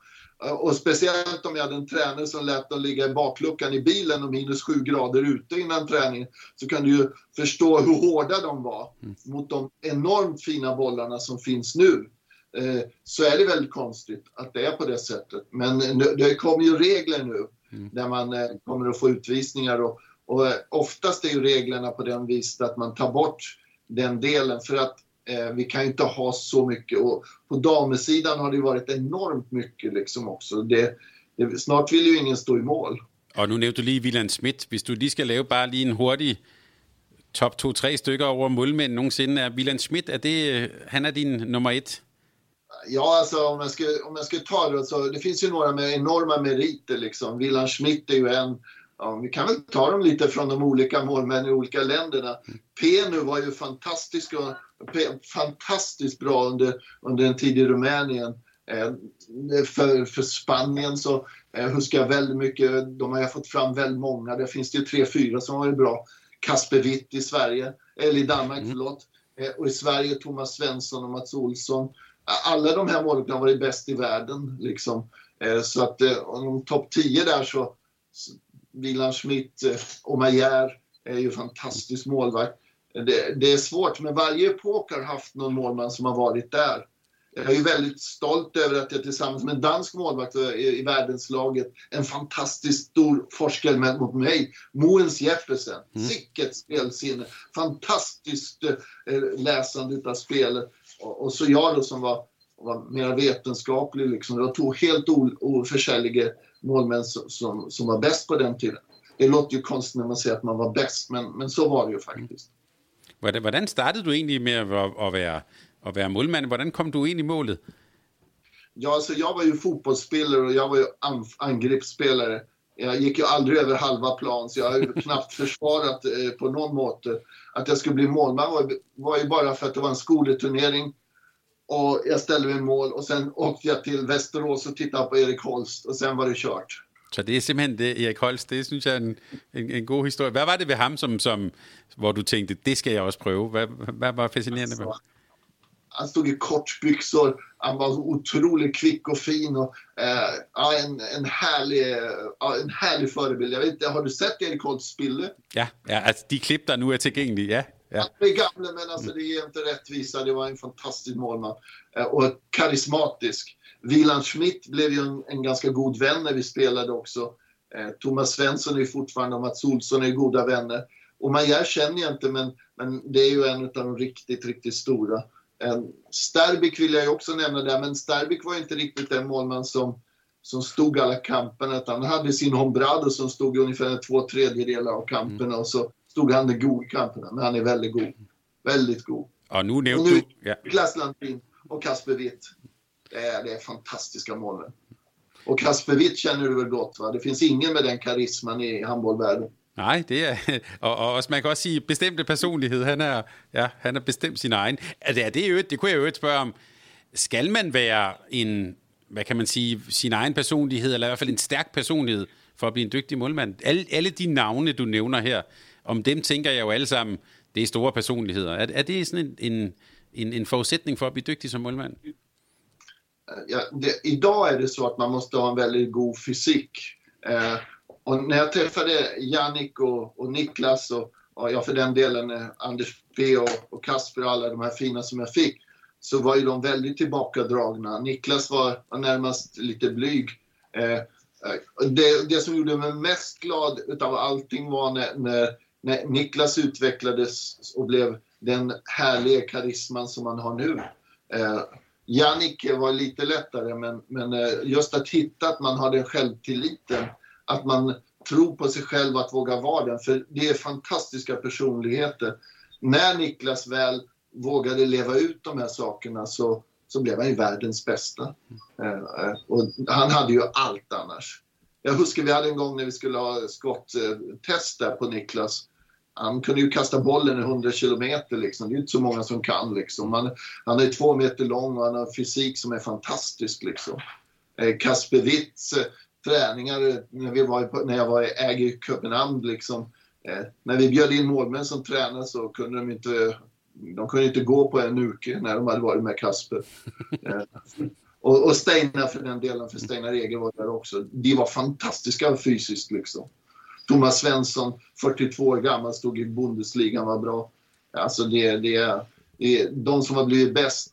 och speciellt om jag hade en tränare som lät dem ligga i bakluckan i bilen och minus sju grader ute innan träningen så kan du ju förstå hur hårda de var mm. mot de enormt fina bollarna som finns nu. Eh, så är det väldigt konstigt att det är på det sättet. Men det kommer ju regler nu mm. där man eh, kommer att få utvisningar och, och eh, oftast är ju reglerna på den viset att man tar bort den delen för att eh, vi kan ju inte ha så mycket och på damesidan har det ju varit enormt mycket liksom också. Det, det, snart vill ju ingen stå i mål. Og nu nævnte du lige Wieland Schmidt. Hvis du lige skal lave bare lige en hurtig top 2-3 stykker over målmænd nogensinde, er Wieland Schmidt, er det, han er din nummer et? Ja, alltså om jag ska, om jag ska ta det så det finns ju några med enorma meriter liksom. Willan Schmidt är ju en. Ja, vi kan väl ta dem lite från de olika målmännen i olika länderna. Penu var ju fantastisk, fantastiskt bra under, under en tid i Rumänien. Eh, för, för Spanien så eh, huskar jag väldigt mycket, de har jag fått fram väldigt många. Där finns det ju tre, fyra som har varit bra. Kasper Witt i Sverige, eller i Danmark, mm. förlåt. Eh, och i Sverige Thomas Svensson och Mats Olsson alla de här målen har varit bäst i världen. Liksom. Eh, så att eh, om topp 10 där så, Wieland Schmidt eh, och Majer är ju fantastisk målvakt. Det, det, är svårt, men varje epok har haft någon målman som har varit där. Jag är väldigt stolt över att jag tillsammans med en dansk målvakt i, i världslaget, en fantastiskt stor forskare mot mig, Moens Jeffersen. Mm. Sicket spelsinne! Fantastiskt eh, läsande av spelet. Och, och så jag då som var, var mer vetenskaplig. Liksom. Var två helt oförsäljliga målmän som, som, var bäst på den tiden. Det låter ju konstigt när man säger att man var bäst, men, men så var det ju faktiskt. Hvordan startede du egentlig med at, at, være, at være målmand? Hvordan kom du ind i målet? Ja, alltså jag var ju fotbollsspelare och jag var ju angreppsspelare. Jag gick ju aldrig över halva plan, så jag har ju knappt försvarat eh, på någon måte. Att jag skulle bli målman var, var ju bara för att det var en skoleturnering. Och jag ställde mig mål och sen åkte jag till Västerås och tittade på Erik Holst och sen var det kört. Så det är simpelthen det, Erik Holst, det synes jeg er en, en, en god historie. Hvad var det ved ham, som, som, hvor du tænkte, det skal jeg også prøve? Hvad, hvad var fascinerende med altså, han stod i kortbyxor, han var otroligt kvick och fin. Och, eh, en, en, härlig, eh, en härlig förebild. Jag vet inte, har du sett Erik Holtz spille? Ja, ja alltså, de klipp där nu är tillgängliga. Ja. Ja. Han är gamla, men alltså, det ger inte rättvisa. Det var en fantastisk målman. Eh, och karismatisk. Wieland Schmidt blev ju en, en, ganska god vän när vi spelade också. Eh, Thomas Svensson är fortfarande och Mats Olsson är goda vänner. Och Majer känner jag inte, men, men det är ju en av de riktigt, riktigt stora. Sterbik vill jag ju också nämna där, men Sterbik var inte riktigt den målman som, som stod alla kamperna. Han hade sin Hombrado som stod ungefär två tredjedelar av kamperna mm. och så stod han det god i kamperna. Men han är väldigt god. Väldigt god. Ja, nu nämnde du... Ja. Niklas Landin och Kasper Witt. Det är, det är fantastiska målmän. Och Kasper Witt känner du väl gott va? Det finns ingen med den karisman i handbollvärlden. Nej, det er, og, og man kan også sige, bestemte personlighed, han er, ja, han er bestemt sin egen. Altså, det, er jo, det kunne jeg jo spørge om, skal man være en, hvad kan man sige, sin egen personlighed, eller i hvert fald en stærk personlighed, for at blive en dygtig målmand? Alle, alle de navne, du nævner her, om dem tænker jeg jo alle sammen, det er store personligheder. Er, er det sådan en, en, en, en forudsætning for at blive dygtig som målmand? Ja, det, idag är det så att man måste ha en väldigt god fysik. Eh, och när jag träffade Jannik och, och Niklas och, och ja, för den delen eh, Anders P och, och Kasper och alla de här fina som jag fick så var ju de väldigt tillbakadragna. Niklas var, var närmast lite blyg. Eh, eh, det, det, som gjorde mig mest glad utav allting var när, när, när, Niklas utvecklades och blev den härliga karisman som han har nu. Eh, Jannik var lite lättare, men, men eh, just att hitta att man har den självtilliten, att man tror på sig själv, att våga vara den. För det är fantastiska personligheter. När Niklas väl vågade leva ut de här sakerna så, så blev han ju världens bästa. Eh, eh och han hade ju allt annars. Jag huskar vi hade en gång när vi skulle ha skotttest där på Niklas. Han kunde ju kasta bollen i 100 kilometer liksom. Det är inte så många som kan liksom. Han, han är två meter lång och han har en fysik som är fantastisk liksom. Eh, Kasper Witz eh, träningar eh, när, vi var när jag var i Äger i Köpenhamn liksom. Eh, när vi bjöd in målmän som tränare så kunde de inte de kunde inte gå på en uke när de hade varit med Kasper. Eh, och, och Steinar för den delen, för Steinar Eger var där också. De var fantastiska fysiskt liksom. Thomas Svensson, 42 år gammal, stod i Bundesliga, var bra. Alltså det, det, det, de som har blivit bäst.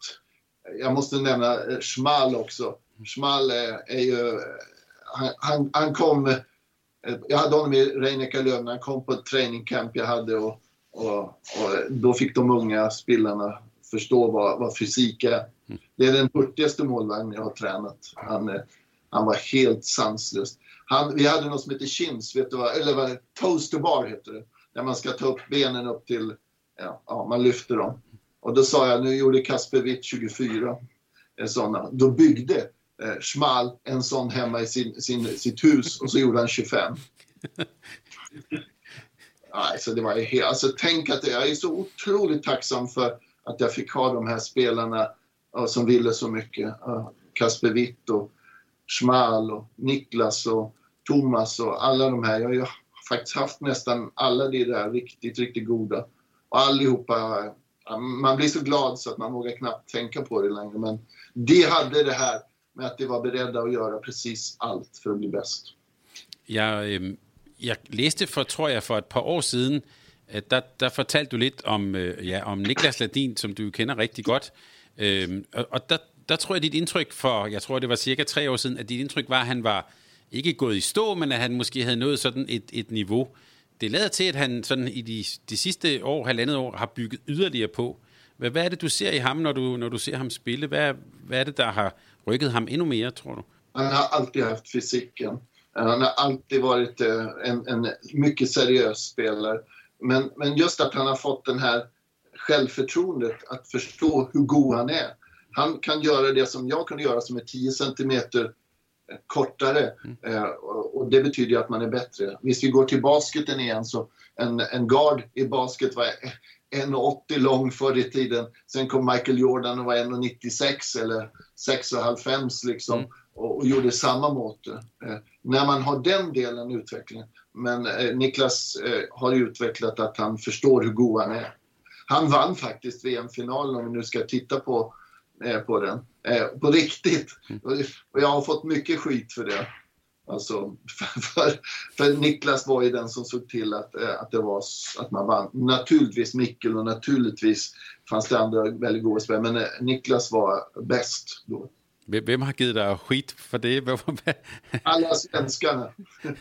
Jag måste nämna eh, Schmal också. Schmal är, eh, är ju... Han, han, han kom... Eh, jag hade honom i Reineka Löven, han kom på ett trainingcamp jag hade och och, och, då fick de unga spelarna förstå vad, vad fysik är. Det är den hurtigaste målvagnen jag har tränat. Han, han var helt sanslös. Han, vi hade något som heter chins, vet du vad, eller vad, toaster bar heter det. Där man ska ta upp benen upp till, ja, ja man lyfter dem. Och då sa jag, nu gjorde Kasper Witt 24 sådana. Då byggde eh, Schmal en sån hemma i sin, sin, sitt hus och så gjorde han 25. Alltså det var helt, alltså tänk att jag är så otroligt tacksam för att jag fick ha de här spelarna som ville så mycket. Kasper Witt och Schmal och Niklas och Thomas och alla de här. Jag har ju faktiskt haft nästan alla de där riktigt, riktigt goda. Och allihopa, man blir så glad så att man vågar knappt tänka på det längre. Men de hade det här med att de var beredda att göra precis allt för att bli bäst. Jag ehm, jag läste för, tror jag, för ett par år sedan. Där eh, der, der fortalte du lidt om, øh, ja, om Niklas Ladin, som du kender rigtig godt. Øhm, og der, der tror jeg, dit indtryk for, jeg tror, det var cirka tre år siden, at dit indtryk var, at han var ikke gået i stå, men at han måske havde nået sådan et, et niveau. Det lader til, at han sådan i de, de sidste år, halvandet år, har bygget yderligere på. Hvad, hvad er det, du ser i ham, når du, når du ser ham spille? Hvad, hvad er det, der har rykket ham endnu mere, tror du? Han har alltid haft fysiken. Han har alltid varit eh, en, en mycket seriös spelare. Men, men just att han har fått den här självförtroendet att förstå hur god han är. Han kan göra det som jag kunde göra som är 10 centimeter eh, kortare. Mm. Eh, och det betyder att man är bättre. Visst, vi går till basketen igen så en, en guard i basket var 1,80 lång förr i tiden. Sen kom Michael Jordan och var 1,96 eller 6,5 liksom. Mm och, och gjorde samma mått. Eh, när man har den delen utvecklingen. Men eh, Niklas eh, har utvecklat att han förstår hur god han är. Han vann faktiskt VM-finalen om vi nu ska titta på, på den. Eh, på riktigt. Mm. Och jag har fått mycket skit för det. Alltså, för, för Niklas var ju den som såg till att, eh, att, det var, att man vann. Naturligtvis Mikkel och naturligtvis fanns det andra väldigt goda spelare. Men Niklas var bäst då. Vem har givet dig skit för det? Alla svenskarna.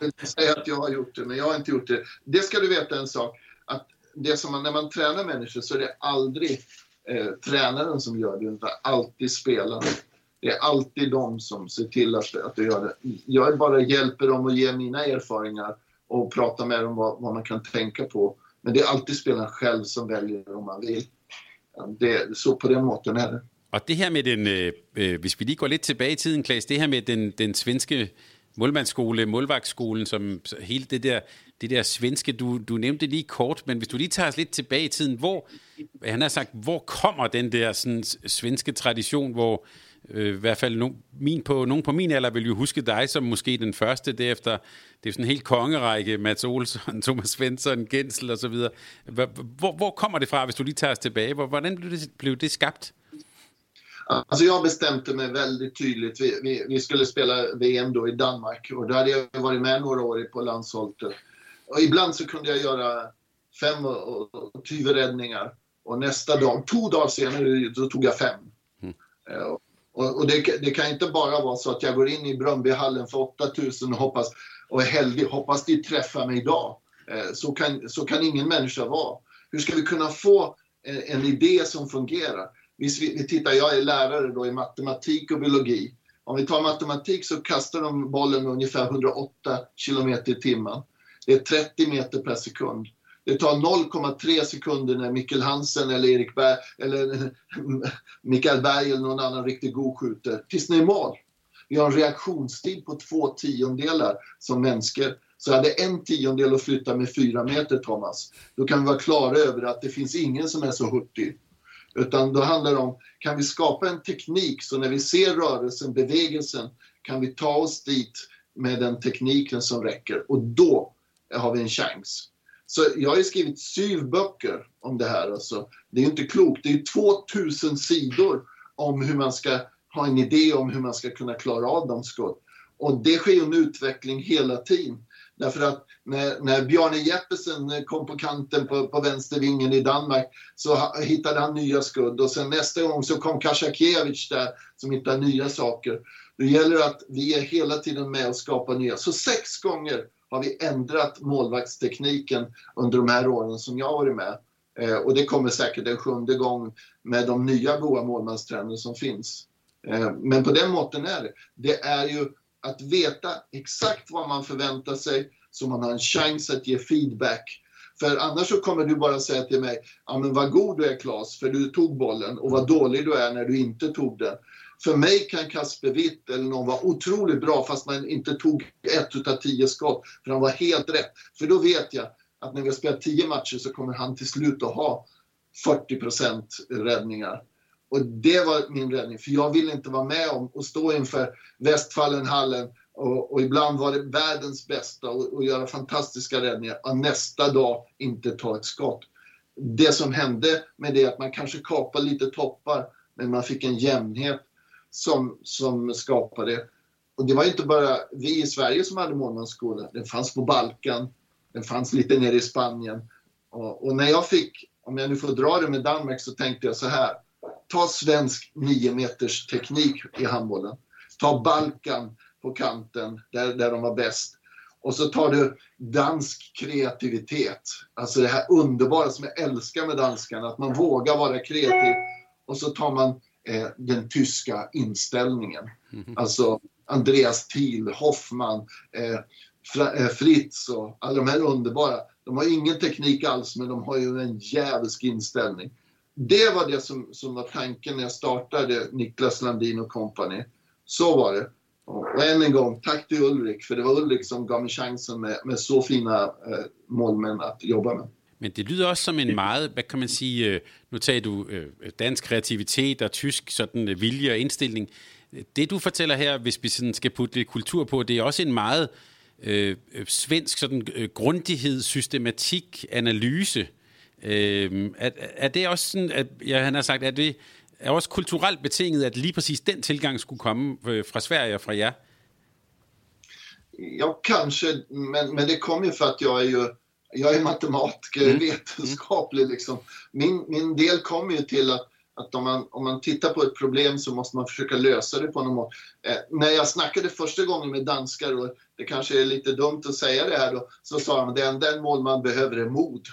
jag säger att jag har gjort det, men jag har inte gjort det. Det ska du veta en sak, att det som man, när man tränar människor så är det aldrig eh, tränaren som gör det, utan alltid spelarna. Det är alltid de som ser till att, att du gör det. Jag bara hjälper dem att ge mina erfaringar och prata med dem vad, vad man kan tänka på. Men det är alltid spelaren själv som väljer om man vill. Det, så på den måten är det. Og det her med den, øh, hvis vi lige går lidt tilbage i tiden, Klaas, det her med den, den svenske målmandsskole, som hele det der, det der svenske, du, du nævnte lige kort, men hvis du lige tager os lidt tilbage i tiden, hvor, han har sagt, hvor kommer den der sådan, svenske tradition, hvor øh, i hvert fald no, min på, nogen på min alder vil jo huske dig som måske den første, derefter, det er sådan en helt kongerække, Mats Olsson, Thomas Svensson, Gensel osv. så. Hvor, hvor kommer det fra, hvis du lige tager os tilbage? Hvordan blev det, blev det skabt? Alltså jag bestämde mig väldigt tydligt. Vi, vi, vi, skulle spela VM då i Danmark och då hade jag varit med några år på landsholtet. Och ibland så kunde jag göra fem och, och, tyve räddningar och nästa dag, två dagar senare, då tog jag fem. Mm. Uh, och, och det, det, kan inte bara vara så att jag går in i Bröndbyhallen för 8000 och hoppas och är heldig, hoppas de träffar mig idag. Uh, så, kan, så kan ingen människa vara. Hur ska vi kunna få en, en idé som fungerar? vi, vi tittar, jag är lärare då i matematik och biologi. Om vi tar matematik så kastar de bollen med ungefär 108 km i timmen. Det är 30 meter per sekund. Det tar 0,3 sekunder när Mikkel Hansen eller Erik Berg, eller Mikael Berg eller någon annan riktigt god skjuter tills ni är mål. Vi har en reaktionstid på två tiondelar som människor. Så hade en tiondel att flytta med fyra meter, Thomas, då kan vi vara klara över att det finns ingen som är så hurtig. Utan då handlar det om, kan vi skapa en teknik så när vi ser rörelsen, bevegelsen, kan vi ta oss dit med den tekniken som räcker och då har vi en chans. Så jag har skrivit syv böcker om det här. Alltså. Det är inte klokt. Det är 2000 sidor om hur man ska ha en idé om hur man ska kunna klara av de skott. Och det sker en utveckling hela tiden. Därför att när, när Bjarne Jeppesen kom på kanten på, på vänstervingen i Danmark så hittade han nya skudd och sen nästa gång så kom Kasakiewicz där som hittade nya saker. Det gäller att vi är hela tiden med och skapar nya. Så sex gånger har vi ändrat målvaktstekniken under de här åren som jag har varit med. Eh, och det kommer säkert en sjunde gång med de nya goa målmanstrender som finns. Eh, men på den måten är det. Det är ju att veta exakt vad man förväntar sig så man har en chans att ge feedback. För annars så kommer du bara säga till mig, ja men vad god du är Claes, för du tog bollen och vad dålig du är när du inte tog den. För mig kan Kasper Witt eller någon vara otroligt bra fast man inte tog ett utav tio skott, för han var helt rätt. För då vet jag att när vi har spelat tio matcher så kommer han till slut att ha 40% räddningar. Och det var min räddning, för jag ville inte vara med om att stå inför Westfallenhallen och, och ibland var det världens bästa och, och göra fantastiska räddningar och nästa dag inte ta ett skott. Det som hände med det är att man kanske kapade lite toppar men man fick en jämnhet som, som skapade och det var inte bara vi i Sverige som hade målmansskola. Den fanns på Balkan, den fanns lite nere i Spanien. Och, och, när jag fick, om jag nu får dra det med Danmark, så tänkte jag så här ta svensk 9 meters teknik i handbollen. Ta Balkan på kanten där, där de var bäst. Och så tar du dansk kreativitet. Alltså det här underbara som jag älskar med danskarna, att man vågar vara kreativ. Och så tar man eh, den tyska inställningen. Mm. Alltså Andreas Thiel, Hoffman, eh, eh, Fritz och alla de här underbara. De har ingen teknik alls, men de har ju en djävulsk inställning det var det som, som var tanken när jag startade Niklas Landin och Company. Så var det. Och än en gång, tack till Ulrik, för det var Ulrik som gav mig chansen med, med så fina eh, målmän att jobba med. Men det lyder også som en meget, hvad kan man sige, øh, nu tager du øh, dansk kreativitet og tysk sådan øh, vilje og indstilling. Det du fortæller her, hvis vi sådan skal putte lidt kultur på, det er også en meget øh, svensk sådan grundighed, systematik, analyse Øh, er, er det også sådan, at ja, han har sagt, at det er også kulturelt betinget, at lige præcis den tilgang skulle komme fra Sverige och fra jer? Ja, kanske, men, men det kom ju för att jag är ju jag är matematiker, mm. vetenskaplig liksom. Min, min del kommer ju till att, att om, man, om man tittar på ett problem så måste man försöka lösa det på något. Eh, när jag snackade första gången med danskar, och det kanske är lite dumt att säga det här då, så sa de att det enda en mål man behöver är mod.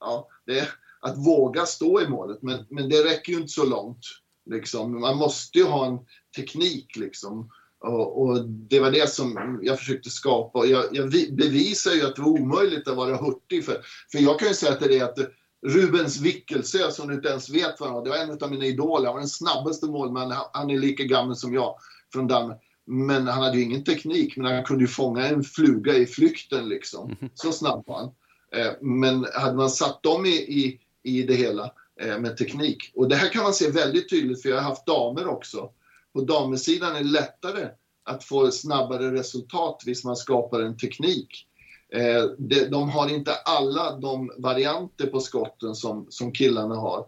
Ja, det är att våga stå i målet, men, men det räcker ju inte så långt. Liksom. Man måste ju ha en teknik liksom. Och, och, det var det som jag försökte skapa. Och jag, jag bevisar ju att det var omöjligt att vara hurtig. För, för jag kan ju säga till dig att Rubens Wickelsö, som du inte ens vet vad han var, det var en av mina idoler. Han var den snabbaste målmannen. Han är lika gammal som jag från Danmark. Men han hade ju ingen teknik, men han kunde ju fånga en fluga i flykten liksom. Så snabb var han. Eh, men hade man satt dem i, i, i det hela eh, med teknik. Och det här kan man se väldigt tydligt, för jag har haft damer också på damsidan är det lättare att få snabbare resultat visst man skapar en teknik. Eh, de, har inte alla de varianter på skotten som, som killarna har.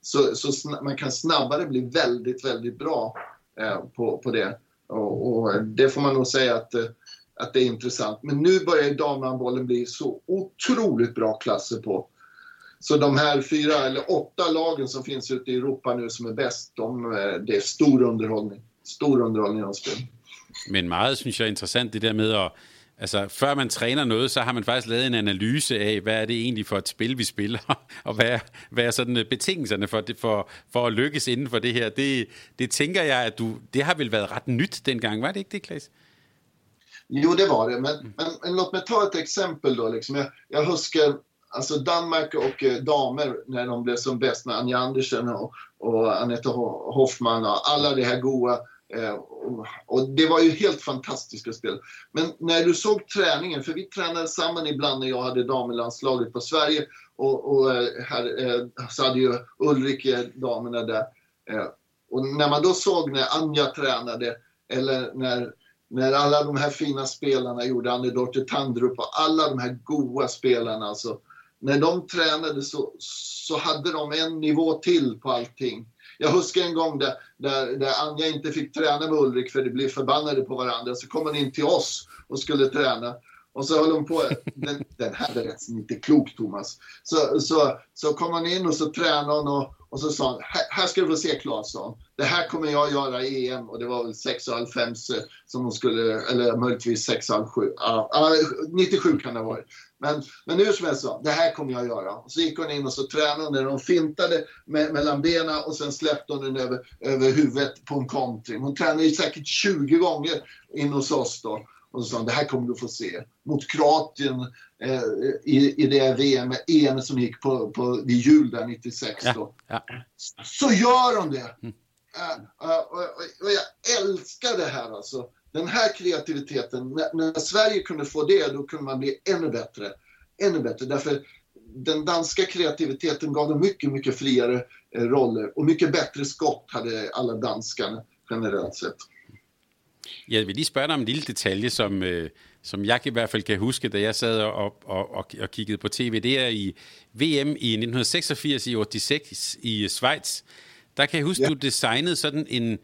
Så, så man kan snabbare bli väldigt, väldigt bra eh, på, på det. Och, och, det får man nog säga att, att det är intressant. Men nu börjar damhandbollen bli så otroligt bra klasser på. Så de här fyra eller åtta lagen som finns ute i Europa nu som är bäst, de, eh, det är stor underhållning. Stor underhållning av spel. Men meget, synes jeg, er interessant det der med at, altså, før man træner noget, så har man faktisk lavet en analyse af, hvad er det egentlig for et spil, vi spiller, og hvad er, hvad er sådan øh, betingelserne for, det, for, for at lykkes inden for det her. Det, det tænker jeg, at du, det har vel været ret nyt dengang, var det ikke det, Klaas? Jo, det var det. Men, men, men låt mig ta ett exempel då. Liksom. Jag, jag huskar alltså Danmark och eh, damer när de blev som bäst med Anja Andersen och, och Anette Hoffman och alla de här goa eh, och det var ju helt fantastiska spel. Men när du såg träningen, för vi tränade samman ibland när jag hade damlandslaget på Sverige och, och eh, här så hade ju Ulrik damerna där. Och när man då såg när Anja tränade eller när, när alla de här fina spelarna gjorde, Anne Dorte Tandrup och alla de här goa spelarna alltså. När de tränade så, så hade de en nivå till på allting. Jag huskar en gång där, där, där Anja inte fick träna med Ulrik för de blev förbannade på varandra. Så kom hon in till oss och skulle träna. Och så höll hon på, den, den här berättelsen är inte klok Thomas. Så, så, så kom hon in och så tränade hon och, och så sa hon, här ska du få se Claesson. Det här kommer jag göra i EM och det var väl 6,5 som hon skulle, eller möjligtvis 6,5 ja, 97 kan det ha varit. Men, men hur som helst så, det här kommer jag att göra. Och så gick hon in och så tränade hon när hon fintade med, mellan benen och sen släppte hon den över, över huvudet på en kontring. Hon tränade säkert 20 gånger in hos oss då. Och så sa hon, det här kommer du få se. Mot Kroatien eh, i, i det VM, EM som gick på, på vid jul där 96 då. Ja, ja. Så gör hon det! Mm. Uh, uh, och, och, jag älskar det här alltså den här kreativiteten, när, när, Sverige kunde få det, då kunde man bli ännu bättre. Ännu bättre, därför den danska kreativiteten gav dem mycket, mycket friare eh, roller och mycket bättre skott hade alla danskarna generellt sett. Jeg vil lige spørge dig om en lille detalje, som, øh, som jeg i hvert fald kan huske, da jeg sad og, og, og, og kiggede på tv. Det er i VM i 1986 i 86 i Schweiz. Der kan jeg huske, ja. du designede sådan en,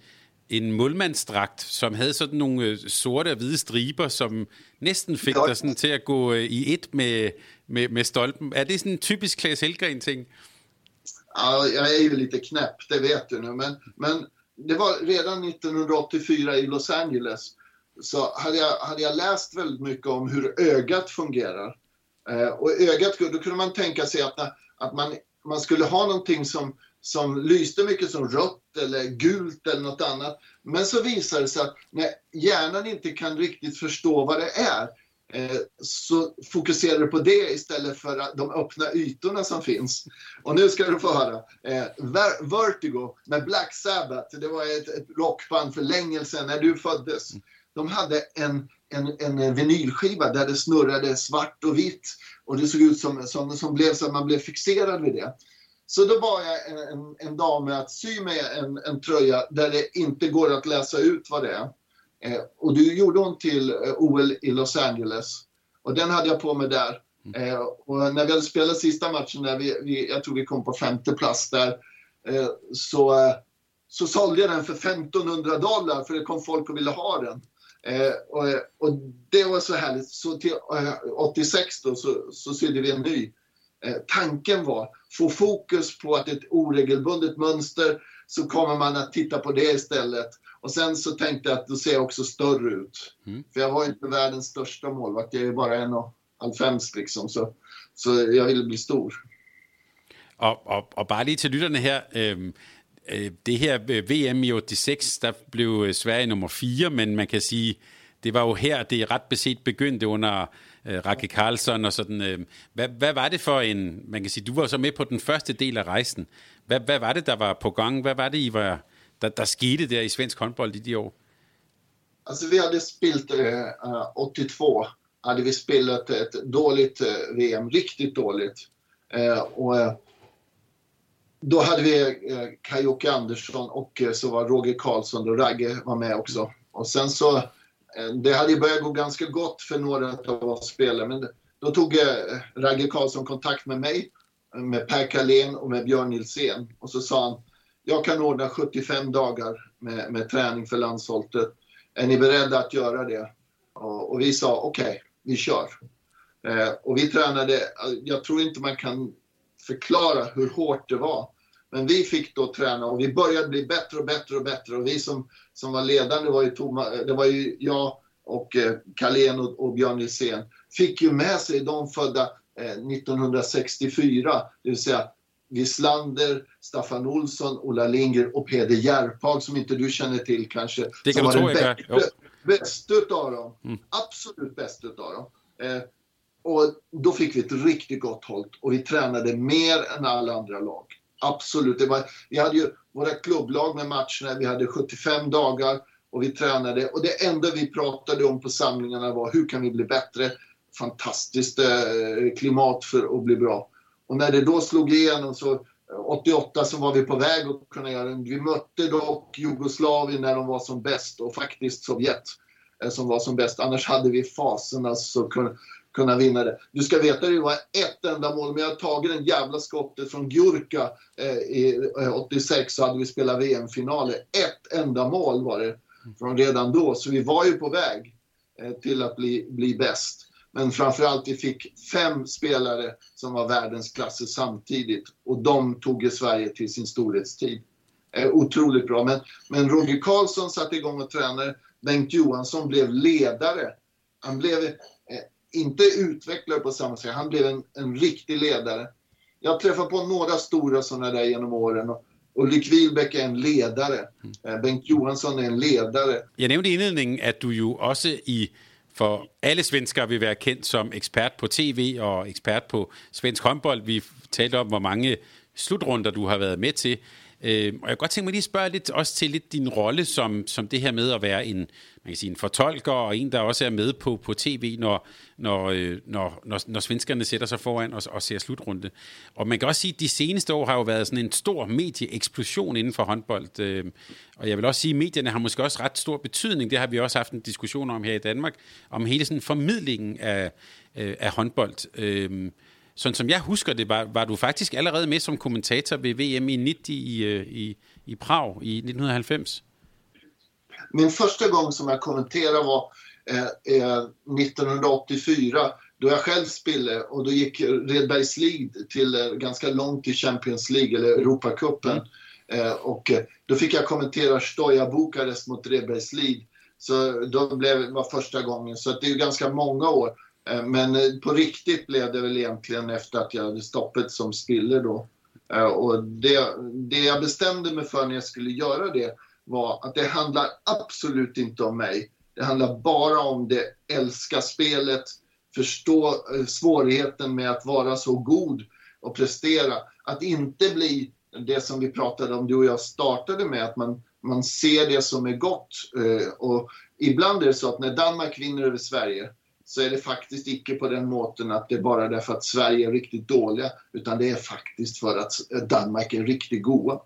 en målmandsdragt, som havde sådan nogle øh, sorte og hvide striber, som næsten fik dig sådan til at gå øh, i et med, med, med stolpen. Er det sådan en typisk Klaas Helgren-ting? Ja, jag är ju lite knäpp, det vet du nu. Men, men det var redan 1984 i Los Angeles så hade jag, hade jag läst väldigt mycket om hur ögat fungerar. Eh, och ögat, då kunde man tänka sig att, att man, man skulle ha någonting som som lyste mycket som rött eller gult eller något annat. Men så visar det sig att när hjärnan inte kan riktigt förstå vad det är Eh, så fokuserar du på det istället för de öppna ytorna som finns. Och nu ska du få höra. Eh, Vertigo med Black Sabbath, det var ett, ett rockband för länge sedan när du föddes. De hade en, en, en vinylskiva där det snurrade svart och vitt och det såg ut som, som, som blev så att man blev fixerad vid det. Så då bad jag en, en, en dam med att sy mig en, en tröja där det inte går att läsa ut vad det är. Eh, och du gjorde hon till eh, OL i Los Angeles. Och den hade jag på mig där. Mm. Eh, och när vi hade spelat sista matchen, där vi, vi, jag tror vi kom på femte plats där, så, så sålde jag den för 1500 dollar för det kom folk och ville ha den. Och, och, det var så härligt. Så till 86 då så, så sydde vi en ny. Tanken var få fokus på att ett oregelbundet mönster så kommer man att titta på det istället. Och sen så tänkte jag att då ser jag också större ut. Mm. För jag var inte världens största målvakt, jag är bara en och halvfems liksom. Så, så jag ville bli stor. Og, og, og bare lige til lytterne her, øh, det her øh, VM i 86, der blev øh, Sverige nummer 4, men man kan sige, det var jo her, det ret beset begyndte under øh, Rakke Karlsson og sådan. Øh, hvad, hvad var det for en, man kan sige, du var så med på den første del af rejsen. Hvad, hvad var det, der var på gang? Hvad var det, I var, der, der skete der i svensk håndbold i de år? Alltså vi hade spelat äh, 82, hade vi spelat ett dåligt eh, äh, VM, riktigt dåligt. Äh, och, eh, då hade vi eh, Kaj-Åke Andersson och så var Roger Karlsson och Ragge var med också. Och sen så, det hade ju börjat gå ganska gott för några av oss spelare men då tog Ragge Karlsson kontakt med mig, med Per Kalén och med Björn Nilsén och så sa han jag kan ordna 75 dagar med, med träning för landshållet. Är ni beredda att göra det? Och, och vi sa okej, okay, vi kör. Eh, och vi tränade, eh, jag tror inte man kan förklara hur hårt det var. Men vi fick då träna och vi började bli bättre och bättre och bättre. Och vi som, som var ledande var ju, Toma, eh, det var ju jag och eh, Carlén och, och Björn Nilsén. Fick ju med sig de födda eh, 1964, det vill säga Wislander, Staffan Olsson, Ola Linger och Peder Järpag som inte du känner till kanske. Det som var den bäst utav dem. Mm. Absolut bäst utav dem. Eh, och då fick vi ett riktigt gott håll och vi tränade mer än alla andra lag. Absolut. Det var, vi hade ju våra klubblag med matcherna, vi hade 75 dagar och vi tränade. Och det enda vi pratade om på samlingarna var hur kan vi bli bättre? Fantastiskt eh, klimat för att bli bra. Och när det då slog igenom så eh, 88 så var vi på väg att kunna göra det. Vi mötte dock Jugoslavien när de var som bäst och faktiskt Sovjet eh, som var som bäst. Annars hade vi fasen alltså kunna, kunna vinna det. Du ska veta det var ett enda mål, men jag har tagit den jävla skottet från Gurka eh, i eh, 86 så hade vi spelat VM-finaler. Ett enda mål var det från redan då, så vi var ju på väg eh, till att bli, bli bäst. Men framförallt vi fick fem spelare som var världens samtidigt och de tog Sverige till sin storhetstid. Eh, otroligt bra. Men, men Roger Karlsson satte igång och tränade. Bengt Johansson blev ledare. Han blev eh, inte utvecklare på samma sätt, han blev en, en riktig ledare. Jag har träffat på några stora sådana där genom åren. Och, Lyck Wilbäck är en ledare. Mm. Bengt Johansson är en ledare. Jag nämnde i inledningen att du ju också i For alle svenskere vil være kendt som ekspert på tv og ekspert på svensk håndbold. Vi talte om, hvor mange slutrunder du har været med til. Øh, og jeg kan godt tænke mig lige at spørge lidt også til lidt din rolle som, som det her med at være en, man kan sige, en fortolker og en, der også er med på, på tv, når, når, øh, når, når, når svenskerne sætter sig foran og, og ser slutrunde. Og man kan også sige, at de seneste år har jo været sådan en stor medieeksplosion inden for håndbold. Øh, og jeg vil også sige, at medierne har måske også ret stor betydning. Det har vi også haft en diskussion om her i Danmark, om hele sådan formidlingen af, øh, af håndbold. Øh, sådan som jeg husker det, var, var du faktisk allerede med som kommentator ved VM i 90 i, i, i Prag i 1990. Min första gång som jag kommenterade var eh, eh, 1984 då jag själv spelade och då gick Redbergs League till eh, ganska långt i Champions League eller Europacupen. Mm. Eh, och eh, då fick jag kommentera Stoja Bukarest mot Redbergs League. Så då blev, var första gången, så det är ju ganska många år. Eh, men eh, på riktigt blev det väl egentligen efter att jag hade stoppat som spiller då. Eh, och det, det jag bestämde mig för när jag skulle göra det var att det handlar absolut inte om mig. Det handlar bara om det älska spelet, förstå eh, svårigheten med att vara så god och prestera. Att inte bli det som vi pratade om, du och jag startade med, att man, man ser det som är gott. Eh, och ibland är det så att när Danmark vinner över Sverige, så är det faktiskt icke på den måten att det är bara därför att Sverige är riktigt dåliga, utan det är faktiskt för att Danmark är riktigt goa.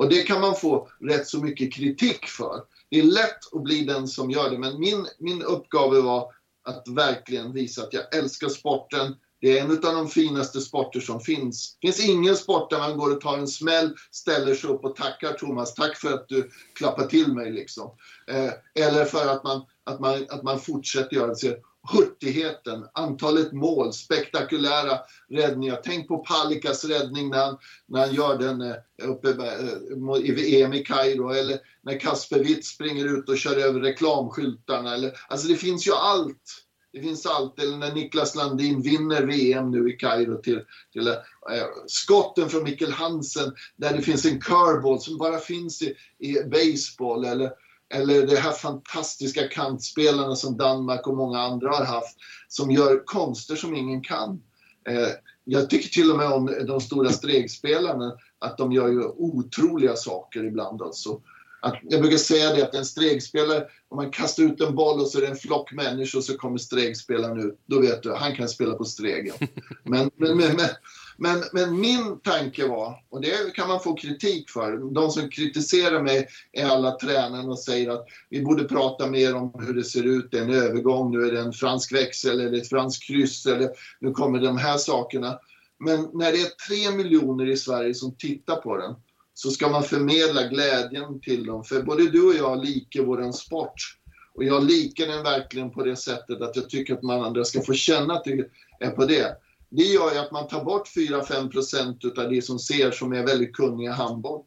Och det kan man få rätt så mycket kritik för. Det är lätt att bli den som gör det, men min, min uppgave var att verkligen visa att jag älskar sporten. Det är en av de finaste sporter som finns. Det finns ingen sport där man går och tar en smäll, ställer sig upp och tackar Thomas, tack för att du klappar till mig liksom. Eh, eller för att man, att man, att man fortsätter göra det hurtigheten, antalet mål, spektakulära räddningar. Tänk på Palikas räddning när han, när han gör den eh, uppe eh, i EM i Kairo eller när Kasper Witt springer ut och kör över reklamskyltarna. Eller, alltså det finns ju allt. Det finns allt. Eller när Niklas Landin vinner VM nu i Kairo till, till äh, skotten från Mikkel Hansen där det finns en curveball som bara finns i, i baseball. Eller eller de här fantastiska kantspelarna som Danmark och många andra har haft, som gör konster som ingen kan. Eh, jag tycker till och med om de stora stregspelarna, att de gör ju otroliga saker ibland. Alltså. Att, jag brukar säga det att en stregspelare, om man kastar ut en boll och så är det en flock människor så kommer stregspelaren ut. Då vet du, han kan spela på stregen. Men, men, men, men, men, min tanke var, och det kan man få kritik för, de som kritiserar mig är alla tränare och säger att vi borde prata mer om hur det ser ut, det är en övergång, nu är det en fransk växel eller ett franskt kryss eller nu kommer de här sakerna. Men när det är tre miljoner i Sverige som tittar på den så ska man förmedla glädjen till dem. För både du och jag likar vår sport. Och jag likar den verkligen på det sättet att jag tycker att man andra ska få känna att det är på det. Det gör ju att man tar bort 4-5 procent av de som ser som är väldigt kunniga handboll.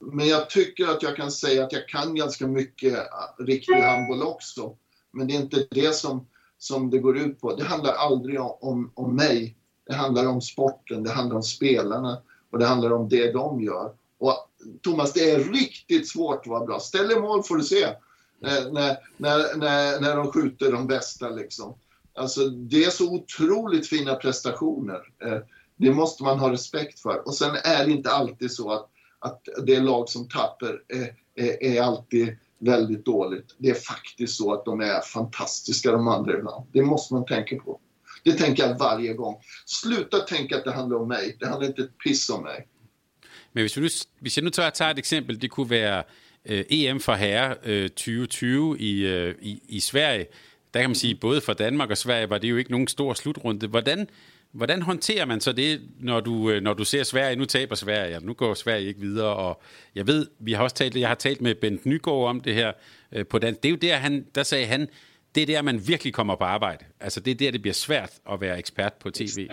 Men jag tycker att jag kan säga att jag kan ganska mycket ah, riktig handboll också. Men det är inte det som, som det går ut på. Det handlar aldrig om, om mig. Det handlar om sporten, det handlar om spelarna och det handlar om det de gör. Och Thomas, det är riktigt svårt att vara bra. Ställ i mål får du se när, när, när, när de skjuter de bästa. Liksom. Alltså, det är så otroligt fina prestationer. Eh, det måste man ha respekt för. Och sen är det inte alltid så att, att det lag som tappar är, är, är alltid väldigt dåligt. Det är faktiskt så att de är fantastiska de andra ibland. Det måste man tänka på. Det tänker jag varje gång. Sluta tänka att det handlar om mig. Det handlar inte ett piss om mig. Men hvis, vi nu, hvis jeg nu tager, tager et eksempel, det kunne være øh, EM for herre øh, 2020 i, øh, i, i Sverige. Der kan man sige, både for Danmark og Sverige var det jo ikke nogen stor slutrunde. Hvordan, hvordan håndterer man så det, når du, øh, når du ser Sverige? Nu taber Sverige, nu går Sverige ikke videre. Og jeg ved, vi har også talt, jeg har talt med Bent Nygaard om det her øh, på den. Det er jo der, han, der sagde han, det er der, man virkelig kommer på arbejde. Altså det er der, det bliver svært at være ekspert på tv.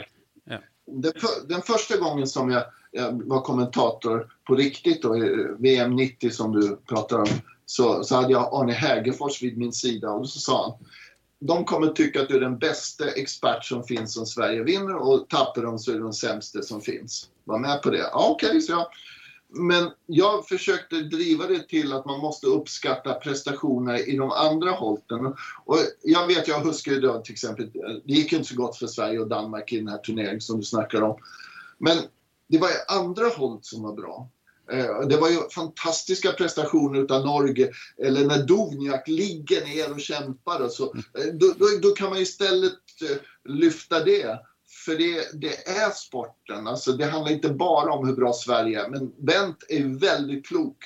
Ja. Den, den första gången som jag Eh, var kommentator på riktigt då, eh, VM 90 som du pratar om, så, så hade jag Arne Hägerfors vid min sida och så sa han de kommer tycka att du är den bästa expert som finns om Sverige vinner och tappar de så är du den sämsta som finns. Var med på det? Ja, Okej, okay, så jag. Men jag försökte driva det till att man måste uppskatta prestationer i de andra holten. Och jag vet, jag huskar då till exempel, eh, det gick inte så gott för Sverige och Danmark i den här turneringen som du snackar om. Men det var andra håll som var bra. Eh, det var ju fantastiska prestationer utav Norge, eller när Dovniak ligger ner och kämpar. Och så. Eh, då, då, då, kan man istället eh, lyfta det. För det, det, är sporten. Alltså, det handlar inte bara om hur bra Sverige är. Men Bent är väldigt klok.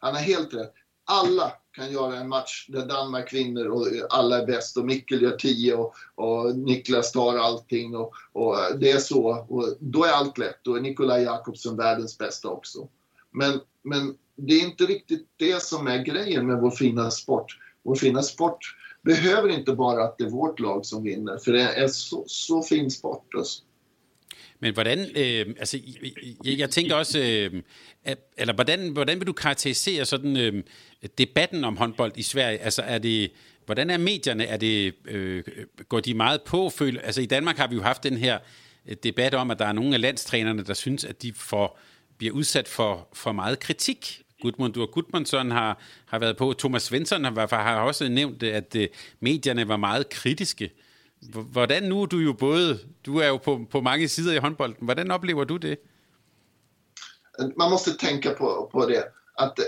Han har helt rätt. Alla kan göra en match där Danmark vinner och alla är bäst och Mikkel gör 10 och, och Niklas tar allting och, och, det är så. Och då är allt lätt. Då är Nikolaj Jakobsen världens bästa också. Men, men det är inte riktigt det som är grejen med vår fina sport. Vår fina sport behöver inte bara att det är vårt lag som vinner, för det är så, så fin sport. Alltså. Men hvordan, øh, altså, jeg, jeg tænker også, øh, at, eller hvordan, hvordan vil du karakterisere sådan øh, debatten om håndbold i Sverige? Altså er det, hvordan er medierne? Er det, øh, går de meget på? Føler, altså i Danmark har vi jo haft den her øh, debat om, at der er nogle af landstrænerne, der synes, at de får, bliver udsat for, for meget kritik. Gudmund Gudmundur Gudmundsson har, har været på. Thomas Svensson har, har også nævnt, at øh, medierne var meget kritiske. Hvordan nu, du jo både, du er jo på, på mange sider i håndbolden, hvordan oplever du det? Man måste tänka på, på det, att eh,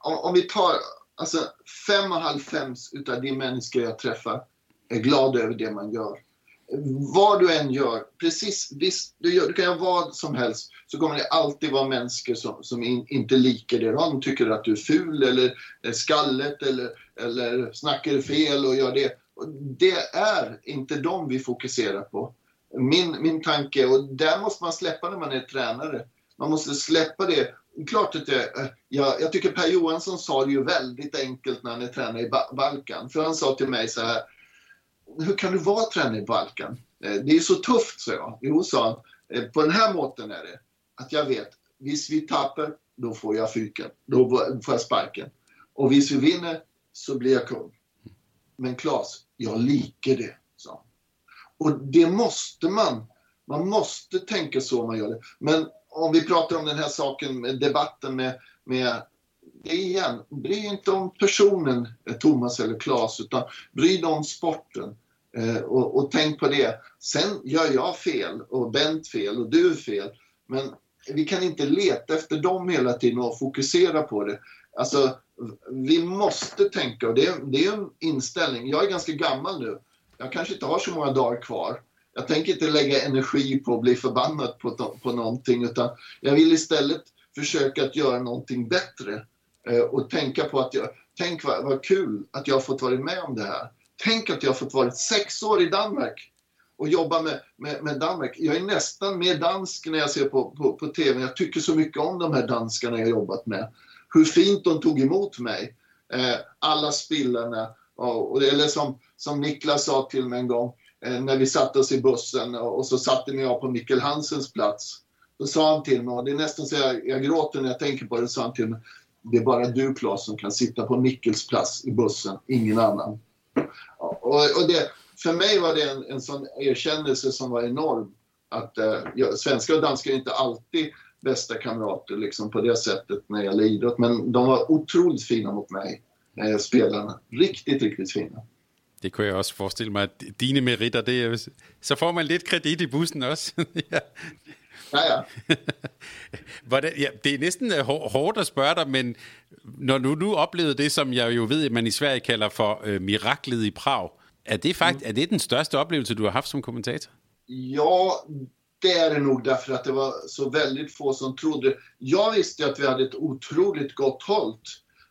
om, om vi tar, alltså fem och halv fem utav de människor jag träffar är glada över det man gör. Vad du än gör, precis, visst, du, gör, du kan göra vad som helst, så kommer det alltid vara människor som, som in, inte liker det. De tycker att du är ful eller skallet eller, eller snackar fel och gör det det är inte dem vi fokuserar på. Min, min tanke, och där måste man släppa när man är tränare. Man måste släppa det. Klart att det, jag, jag tycker Per Johansson sa det ju väldigt enkelt när han är tränare i Balkan. För han sa till mig så här, hur kan du vara tränare i Balkan? Eh, det är så tufft, sa jag. Jo, sa han, eh, på den här måten är det. Att jag vet, visst vi tappar, då får jag fyken. Då får jag sparken. Och visst vi vinner, så blir jag kung. Men Claes, jag liker det, sa Och det måste man. Man måste tänka så om man gör det. Men om vi pratar om den här saken, med debatten med, med det igen, bry inte om personen eh, Thomas eller Claes, utan bry dig om sporten. Eh, och, och, tänk på det. Sen gör jag fel och Bent fel och du fel. Men vi kan inte leta efter dem hela tiden och fokusera på det. Alltså, vi måste tänka, och det är, det är en inställning. Jag är ganska gammal nu. Jag kanske inte har så många dagar kvar. Jag tänker inte lägga energi på att bli förbannad på, på någonting utan jag vill istället försöka att göra någonting bättre. Eh, och tänka på att jag, tänk vad, vad kul att jag har fått vara med om det här. Tänk att jag har fått vara sex år i Danmark och jobba med, med, med, Danmark. Jag är nästan mer dansk när jag ser på, på, på TV. Jag tycker så mycket om de här danskarna jag jobbat med. Hur fint de tog emot mig. Eh, alla spillorna. Och, eller som, som Niklas sa till mig en gång eh, när vi satte oss i bussen och, och så satte mig jag på Mikkel Hansens plats. Då sa han till mig, och det är nästan så jag, jag gråter när jag tänker på det, sa han till mig det är bara du Claes som kan sitta på Mikkels plats i bussen, ingen annan. Och, och det, för mig var det en, en sån erkännelse som var enorm. Att eh, svenskar och danskar är inte alltid bästa kamrater liksom, på det sättet när det gäller idrott. Men de var otroligt fina mot mig, eh, spelarna. Riktigt, riktigt fina. Det kan jag också föreställa mig, dina meriter, det är, så får man lite kredit i bussen också. ja. Ja, ja. Hvordan, ja, det er næsten øh, hårdt at spørge dig, men når du nu oplevede det, som jeg jo ved, man i Sverige kalder for øh, miraklet i Prag, är det, fakt, mm. är det den största upplevelse du har haft som kommentator? Ja, det är det nog därför att det var så väldigt få som trodde. Jag visste att vi hade ett otroligt gott hållt.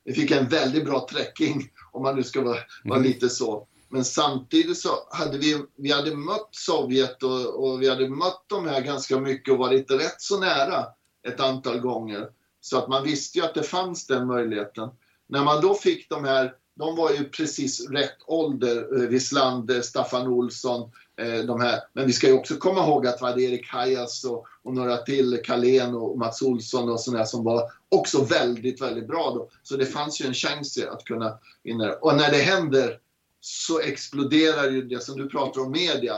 Vi fick en väldigt bra träcking, om man nu ska vara, vara mm. lite så. Men samtidigt så hade vi, vi hade mött Sovjet och, och, vi hade mött de här ganska mycket och varit rätt så nära ett antal gånger. Så att man visste ju att det fanns den möjligheten. När man då fick de här de var ju precis rätt ålder, eh, Wislander, Staffan Olsson, eh, de här. Men vi ska ju också komma ihåg att det var Erik Hajas och, och några till, Kalén och Mats Olsson och sådana som var också väldigt, väldigt bra då. Så det fanns ju en chans att kunna vinna Och när det händer så exploderar ju det som du pratar om media.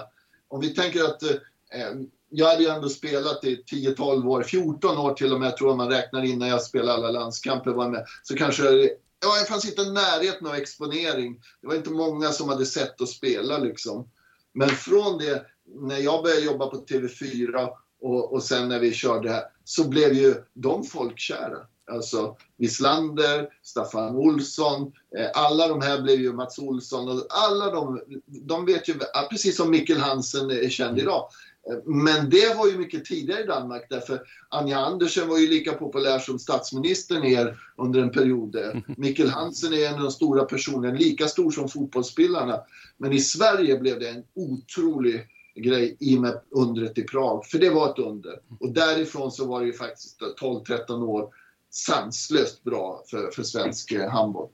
Om vi tänker att eh, eh jag hade ju ändå spelat i 10-12 år, 14 år till och med tror jag man räknar innan jag spelade alla landskamper var med. Så kanske ja, det fanns inte närheten av exponering. Det var inte många som hade sett oss spela liksom. Men från det, när jag började jobba på TV4 och, och sen när vi körde här, så blev ju de folkkära. Alltså Wislander, Staffan Olsson, eh, alla de här blev ju Mats Olsson och alla de, de vet ju, precis som Mikkel Hansen är känd idag, men det var ju mycket tidigare i Danmark därför Anja Andersen var ju lika populär som statsministern är under en period. Mikkel Hansen är en av de stora personerna, lika stor som fotbollsspelarna. Men i Sverige blev det en otrolig grej i och med undret i Prag, för det var ett under. Och därifrån så var det ju faktiskt 12-13 år sanslöst bra för, för svensk eh, handboll.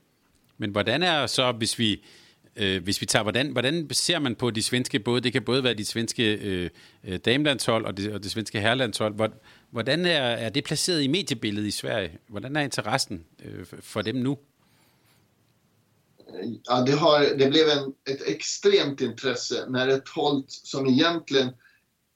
Men hvordan är så, om vi Øh, hvis vi tager, hvordan, hvordan ser man på de svenske både, det kan både være de svenske øh, øh damelandshold og det, og det svenske herrelandshold, hvordan er, er det placeret i mediebilledet i Sverige? Hvordan er interessen øh, for dem nu? Ja, det, har, det blev en, ett extremt intresse när ett Holt som egentligen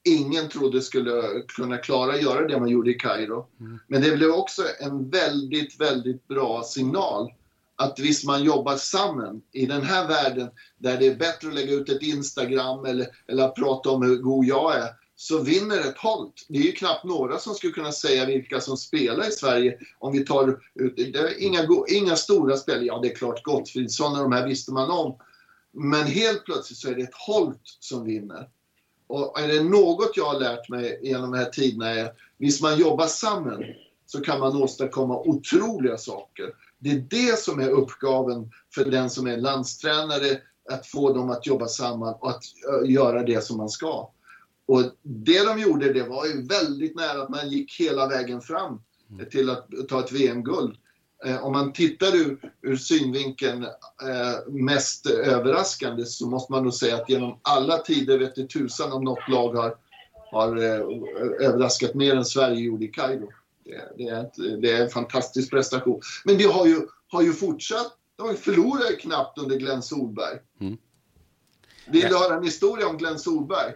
ingen trodde skulle kunna klara att göra det man gjorde i Kairo. Mm. Men det blev också en väldigt, väldigt bra signal att visst man jobbar samman i den här världen där det är bättre att lägga ut ett Instagram eller, eller att prata om hur god jag är så vinner ett Holt. Det är ju knappt några som skulle kunna säga vilka som spelar i Sverige om vi tar ut, det är inga, inga stora spel. Ja, det är klart Gottfridsson och de här visste man om. Men helt plötsligt så är det ett Holt som vinner. Och är det något jag har lärt mig genom de här tiderna är att visst man jobbar samman så kan man åstadkomma otroliga saker. Det är det som är uppgaven för den som är landstränare, att få dem att jobba samman och att göra det som man ska. Och det de gjorde, det var ju väldigt nära att man gick hela vägen fram till att ta ett VM-guld. Eh, om man tittar ur, ur synvinkeln eh, mest överraskande så måste man nog säga att genom alla tider vet du tusan om något lag har, har eh, överraskat mer än Sverige gjorde i Kairo. Det, är, ett, det är en fantastisk prestation. Men det har ju, har ju fortsatt. De förlorade knappt under Glenn Solberg. Mm. Vill ja. du höra en historia om Glenn Solberg?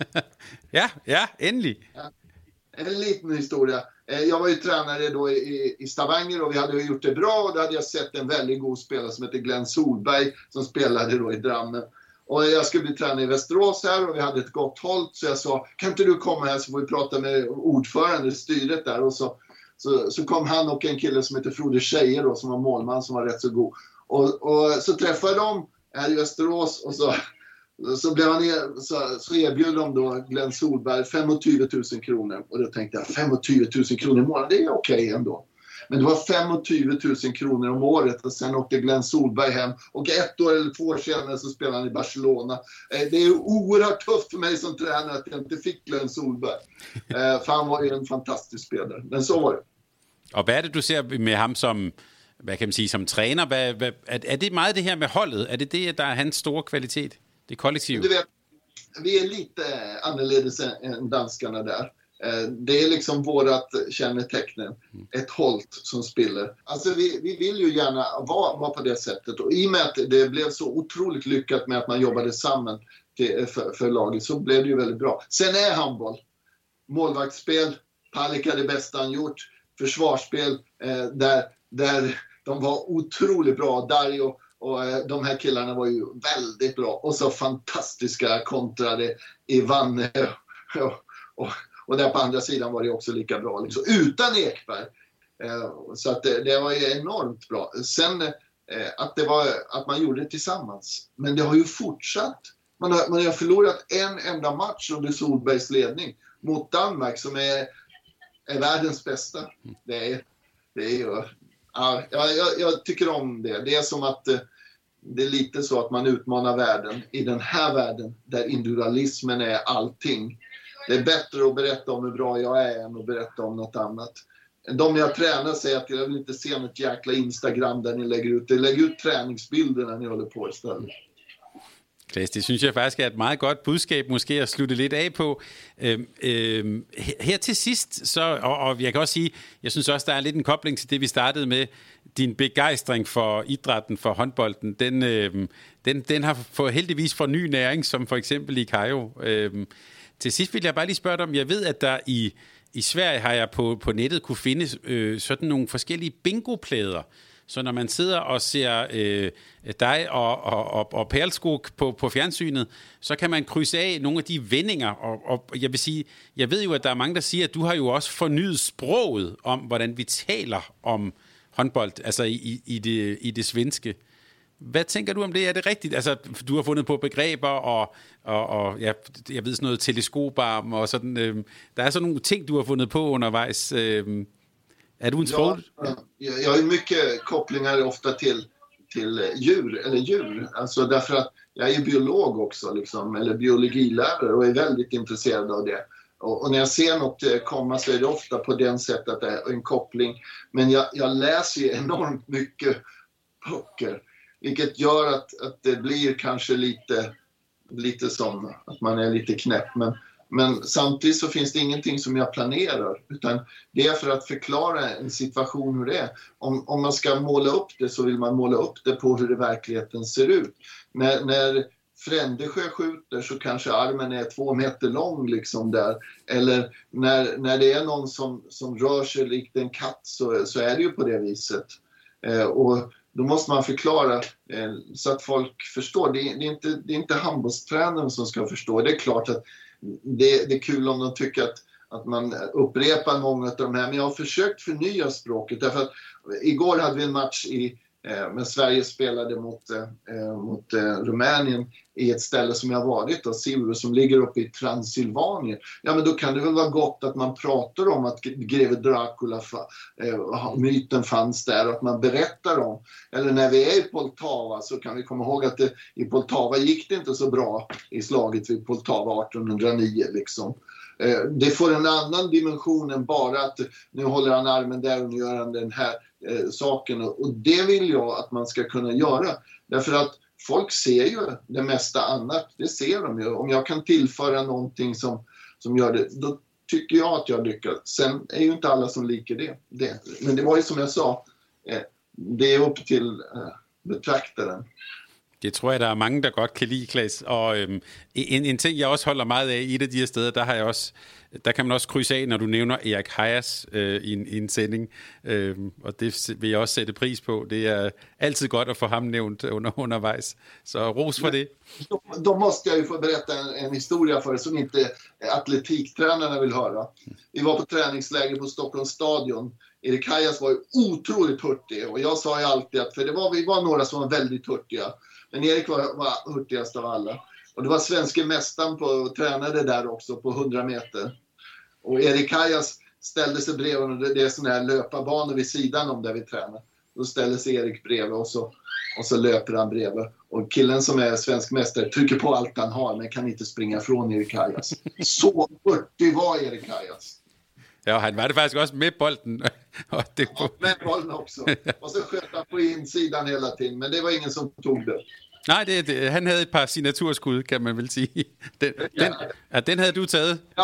ja, ja, äntligen. Ja. En liten historia. Eh, jag var ju tränare då i, i Stavanger och vi hade gjort det bra och då hade jag sett en väldigt god spelare som heter Glenn Solberg som spelade då i Drammen. Och jag skulle bli tränare i Västerås här och vi hade ett gott håll så jag sa kan inte du komma här så får vi prata med ordförande, styret där och så så, så kom han och en kille som heter Frode Scheier då, som var målman som var rätt så god. Och, och så träffade jag dem här i Västerås och så, så, blev han, e- så, så erbjöd de då Glenn Solberg 25 000 kronor. Och då tänkte jag 25 000 kronor i månaden, det är okej okay ändå. Men det var 25 000 kronor om året och sen åkte Glenn Solberg hem och ett år eller två år senare så spelade han i Barcelona. Eh, det är oerhört tufft för mig som tränare att jag inte fick Glenn Solberg. Eh, för han var ju en fantastisk spelare. Men så var det. Och vad är det du ser med ham som hvad kan man sige, som træner? Hvad, hvad, er, er det meget det her med holdet? Er det det, der er hans store kvalitet? Det vet, vi är lite annorledes än danskarna där. Eh, det är liksom vårt kännetecken, ett Holt som spelar. Alltså vi, vi vill ju gärna vara, vara på det sättet och i och med att det blev så otroligt lyckat med att man jobbade samman till, för, för laget så blev det ju väldigt bra. Sen är handboll, målvaktsspel, Palicka det bästa han gjort, försvarsspel eh, där, där de var otroligt bra. Dario och eh, de här killarna var ju väldigt bra och så fantastiska kontrade i Vanne och, och, och där på andra sidan var det också lika bra, liksom, utan Ekberg. Eh, så att det, det, var ju enormt bra. Sen eh, att, det var, att man gjorde det tillsammans. Men det har ju fortsatt. Man har, man har förlorat en enda match under Solbergs ledning mot Danmark som är, är världens bästa. Det är, det är ju, ja, jag, jag, tycker om det. Det är som att eh, det är lite så att man utmanar världen i den här världen där individualismen är allting. Det är bättre att berätta om hur bra jag är än att berätta om något annat. De jag tränar säger att jag vill inte se något jäkla Instagram där ni lägger ut det. Lägg ut träningsbilder när ni håller på istället. Klaas, det synes jeg faktisk er et meget godt budskab måske at slutte lidt af på. Øhm, øhm, her til sidst, så, og, og jeg kan også sige, jeg synes også, der er lidt en kobling til det, vi startede med. Din begejstring for idrætten, for håndbolden, den, øhm, den, den har fått heldigvis for ny næring, som for eksempel i kajo. Øhm, til sidst vil jeg bare lige spørge dig om, jeg ved, at der i, i Sverige har jeg på, på nettet kunne finde øh, sådan nogle forskellige bingoplader, så når man sidder og ser øh, dig og, og, og, og Perlskog på, på fjernsynet, så kan man krydse af nogle af de vendinger. Og, og jeg vil sige, jeg ved jo, at der er mange, der siger, at du har jo også fornyet sproget om, hvordan vi taler om håndbold, altså i, i, det, i det svenske. Øh, Hvad tænker du om det? Er det rigtigt? Altså, du har fundet på begreber, og, og, og ja, jeg ved sådan noget teleskoparm, og sådan, øh, der er sådan nogle ting, du har fundet på undervejs. Øh, är du inte ja, jag har mycket kopplingar ofta till, till djur, eller djur. Alltså därför att jag är biolog också, liksom, eller biologilärare och är väldigt intresserad av det. Och, och, när jag ser något eh, komma så är det ofta på den sättet att det är en koppling. Men jag, jag läser ju enormt mycket böcker. Vilket gör att, att det blir kanske lite, lite som att man är lite knäpp. Men men samtidigt så finns det ingenting som jag planerar utan det är för att förklara en situation hur det är. Om, om man ska måla upp det så vill man måla upp det på hur det verkligheten ser ut. När, när Frändesjö skjuter så kanske armen är två meter lång liksom där. Eller när, när det är någon som, som rör sig likt en katt så, så är det ju på det viset. Eh, och då måste man förklara eh, så att folk förstår. Det, det, är inte, det är inte handbollstränaren som ska förstå. Det är klart att det, det är kul om de tycker att, att man upprepar många av de här. Men jag har försökt förnya språket därför att igår hade vi en match i Eh, men Sverige spelade mot, eh, eh, mot Rumänien i ett ställe som jag varit, då, Silver, som ligger uppe i Transylvanien. Ja, men då kan det väl vara gott att man pratar om att greve Dracula, myten fanns där och att man berättar om. Eller när vi är i Poltava så kan vi komma ihåg att det, i Poltava gick det inte så bra i slaget vid Poltava 1809 liksom. Det får en annan dimension än bara att nu håller han armen där och nu gör han den här eh, saken. Och det vill jag att man ska kunna göra. Därför att folk ser ju det mesta annat. Det ser de ju. Om jag kan tillföra någonting som, som gör det, då tycker jag att jag lyckas. Sen är ju inte alla som liker det. det. Men det var ju som jag sa, eh, det är upp till eh, betraktaren. Det tror jeg, der er mange, der godt kan lide, Klaas. Og øhm, en, en ting, jeg også holder meget af i et af de her steder, der har jeg også der kan man også krydse af, når du nævner Erik Hayas øh, i, en, i en sending, øh, og det vil jeg også sætte pris på. Det er altid godt at få ham nävnt under, undervejs. Så ros för det. Då, då måste jag ju få berätta en, en historia för er som inte atletiktränarna vill höra. Vi var på träningsläger på Stockholms stadion. Erik Hayas var ju otroligt hurtig och jag sa ju alltid att, för det var, vi var några som var väldigt hurtiga, men Erik var, var hurtigast av alla. Och det var svenske mästaren på, tränade där också på 100 meter. Och Erik Kajas ställde sig bredvid. Det är sådana här löparbanor vid sidan om där vi tränar. Då ställer sig Erik bredvid och så, och så löper han bredvid. Och killen som är svensk mästare trycker på allt han har men kan inte springa från Erik Kajas. Så hurtig var Erik Kajas. Ja, han var det faktiskt också med bollen. Ja, med bollen också. Och så sköt han på insidan hela tiden, men det var ingen som tog det. Nej, det, det, han havde et par signaturskud, kan man väl säga. Den, ja. den, ja, den hade du tagit. Ja,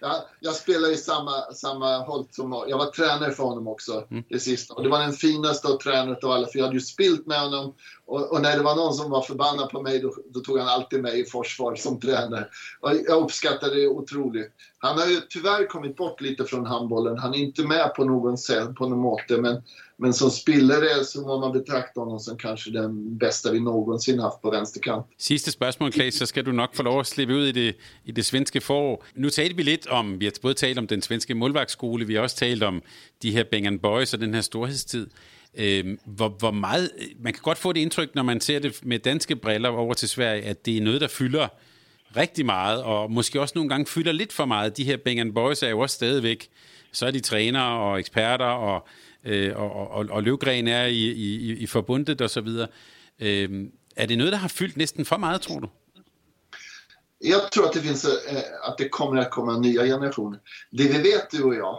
ja, jag spelar i samma, samma Holt som Jag var tränare för honom också, mm. det sista. Och det var den finaste och tränare av alla, för jag hade ju spilt med honom. Och, och, när det var någon som var förbannad på mig, då, då, tog han alltid mig i försvar som tränare. Och jag uppskattade det otroligt. Han har ju tyvärr kommit bort lite från handbollen. Han är inte med på någon sätt, på något måte, men men som spillere så må man betrakta honom som kanske den bästa vi någonsin haft på vänsterkant. Sidste spørgsmål, Klaas, så skal du nok få lov at slippe ud i det, i det svenske forår. Nu talte vi lidt om, vi har både talt om den svenske målvaktsskole, vi har også talt om de her Bengan Boys og den her storhedstid. Øh, hvor, hvor meget, øh, man kan godt få det indtryk, når man ser det med danske briller over til Sverige, at det er noget, der fylder rigtig meget, og måske også nogle gange fylder lidt for meget. De her Bengan Boys er jo også stadigvæk, så er de trænere og eksperter, og øh, og, og, og Løvgren er i, i, i forbundet osv. så. Øh, är det något, der har fyllt nästan för mycket, tror du? Jag tror att det, finns, eh, att det kommer att komma nya generationer. Det vi vet, du och jag,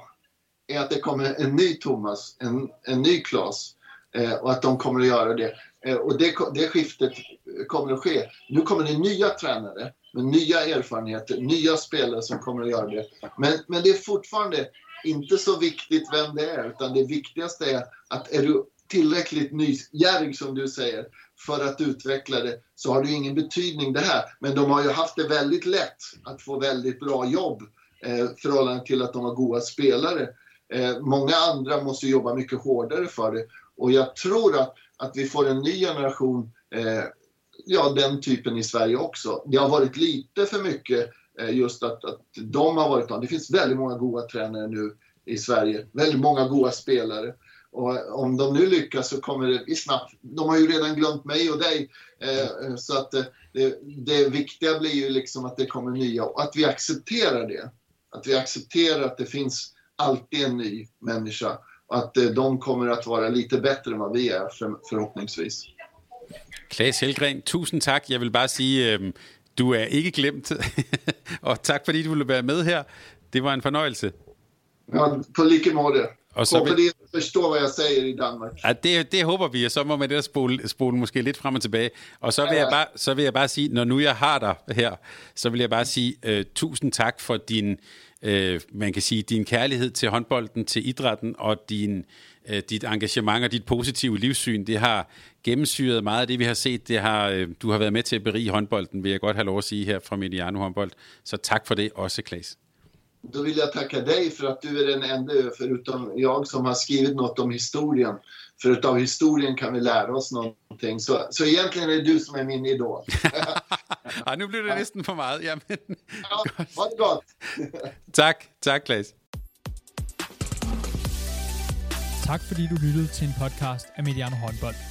är att det kommer en ny Thomas, en, en ny Klas eh, och att de kommer att göra det. Eh, och det, det skiftet kommer att ske. Nu kommer det nya tränare med nya erfarenheter, nya spelare som kommer att göra det. Men, men det är fortfarande inte så viktigt vem det är, utan det viktigaste är att är du tillräckligt nysgärig som du säger för att utveckla det så har det ingen betydning det här. Men de har ju haft det väldigt lätt att få väldigt bra jobb eh, förhållande till att de har goda spelare. Eh, många andra måste jobba mycket hårdare för det och jag tror att, att vi får en ny generation, eh, ja den typen i Sverige också. Det har varit lite för mycket Eh, just att, att de har varit Det finns väldigt många goda tränare nu i Sverige. Väldigt många goda spelare. Och om de nu lyckas så kommer det snabbt. De har ju redan glömt mig och dig. Eh, så att eh, det, det, viktiga blir ju liksom att det kommer nya och att vi accepterar det. Att vi accepterar att det finns alltid en ny människa och att eh, de kommer att vara lite bättre än vad vi är för, förhoppningsvis. Klaas Helgren, tusind tak. Jeg vil bare sige, øh, Du er ikke glemt, og tak fordi du ville være med her. Det var en fornøjelse. Ja, på lige måde. Og så vil... de forstår, hvad jeg siger i Danmark. Ja, det, det håber vi, og så må man det spole, spole måske lidt frem og tilbage. Og så vil, ja, ja. Jeg bare, så vil jeg bare sige, når nu jeg har dig her, så vil jeg bare sige uh, tusind tak for din, uh, man kan sige, din kærlighed til håndbolden, til idrætten og din, uh, dit engagement og dit positive livssyn. Det har gennemsyret meget af det, vi har set. Det har, uh, du har været med til at berige håndbolden, vil jeg godt have lov at sige her fra Mediano håndbold. Så tak for det også, Klaas. Då vill jag tacka dig för att du är den enda, förutom jag, som har skrivit något om historien. För av historien kan vi lära oss någonting. Så, så egentligen är det du som är min idol. ja, nu blir det nästan för mycket. Ja, men... ja, ha det gott. tack, tack Klaas. Tak fordi du lyttede til en podcast af Mediano Håndbold.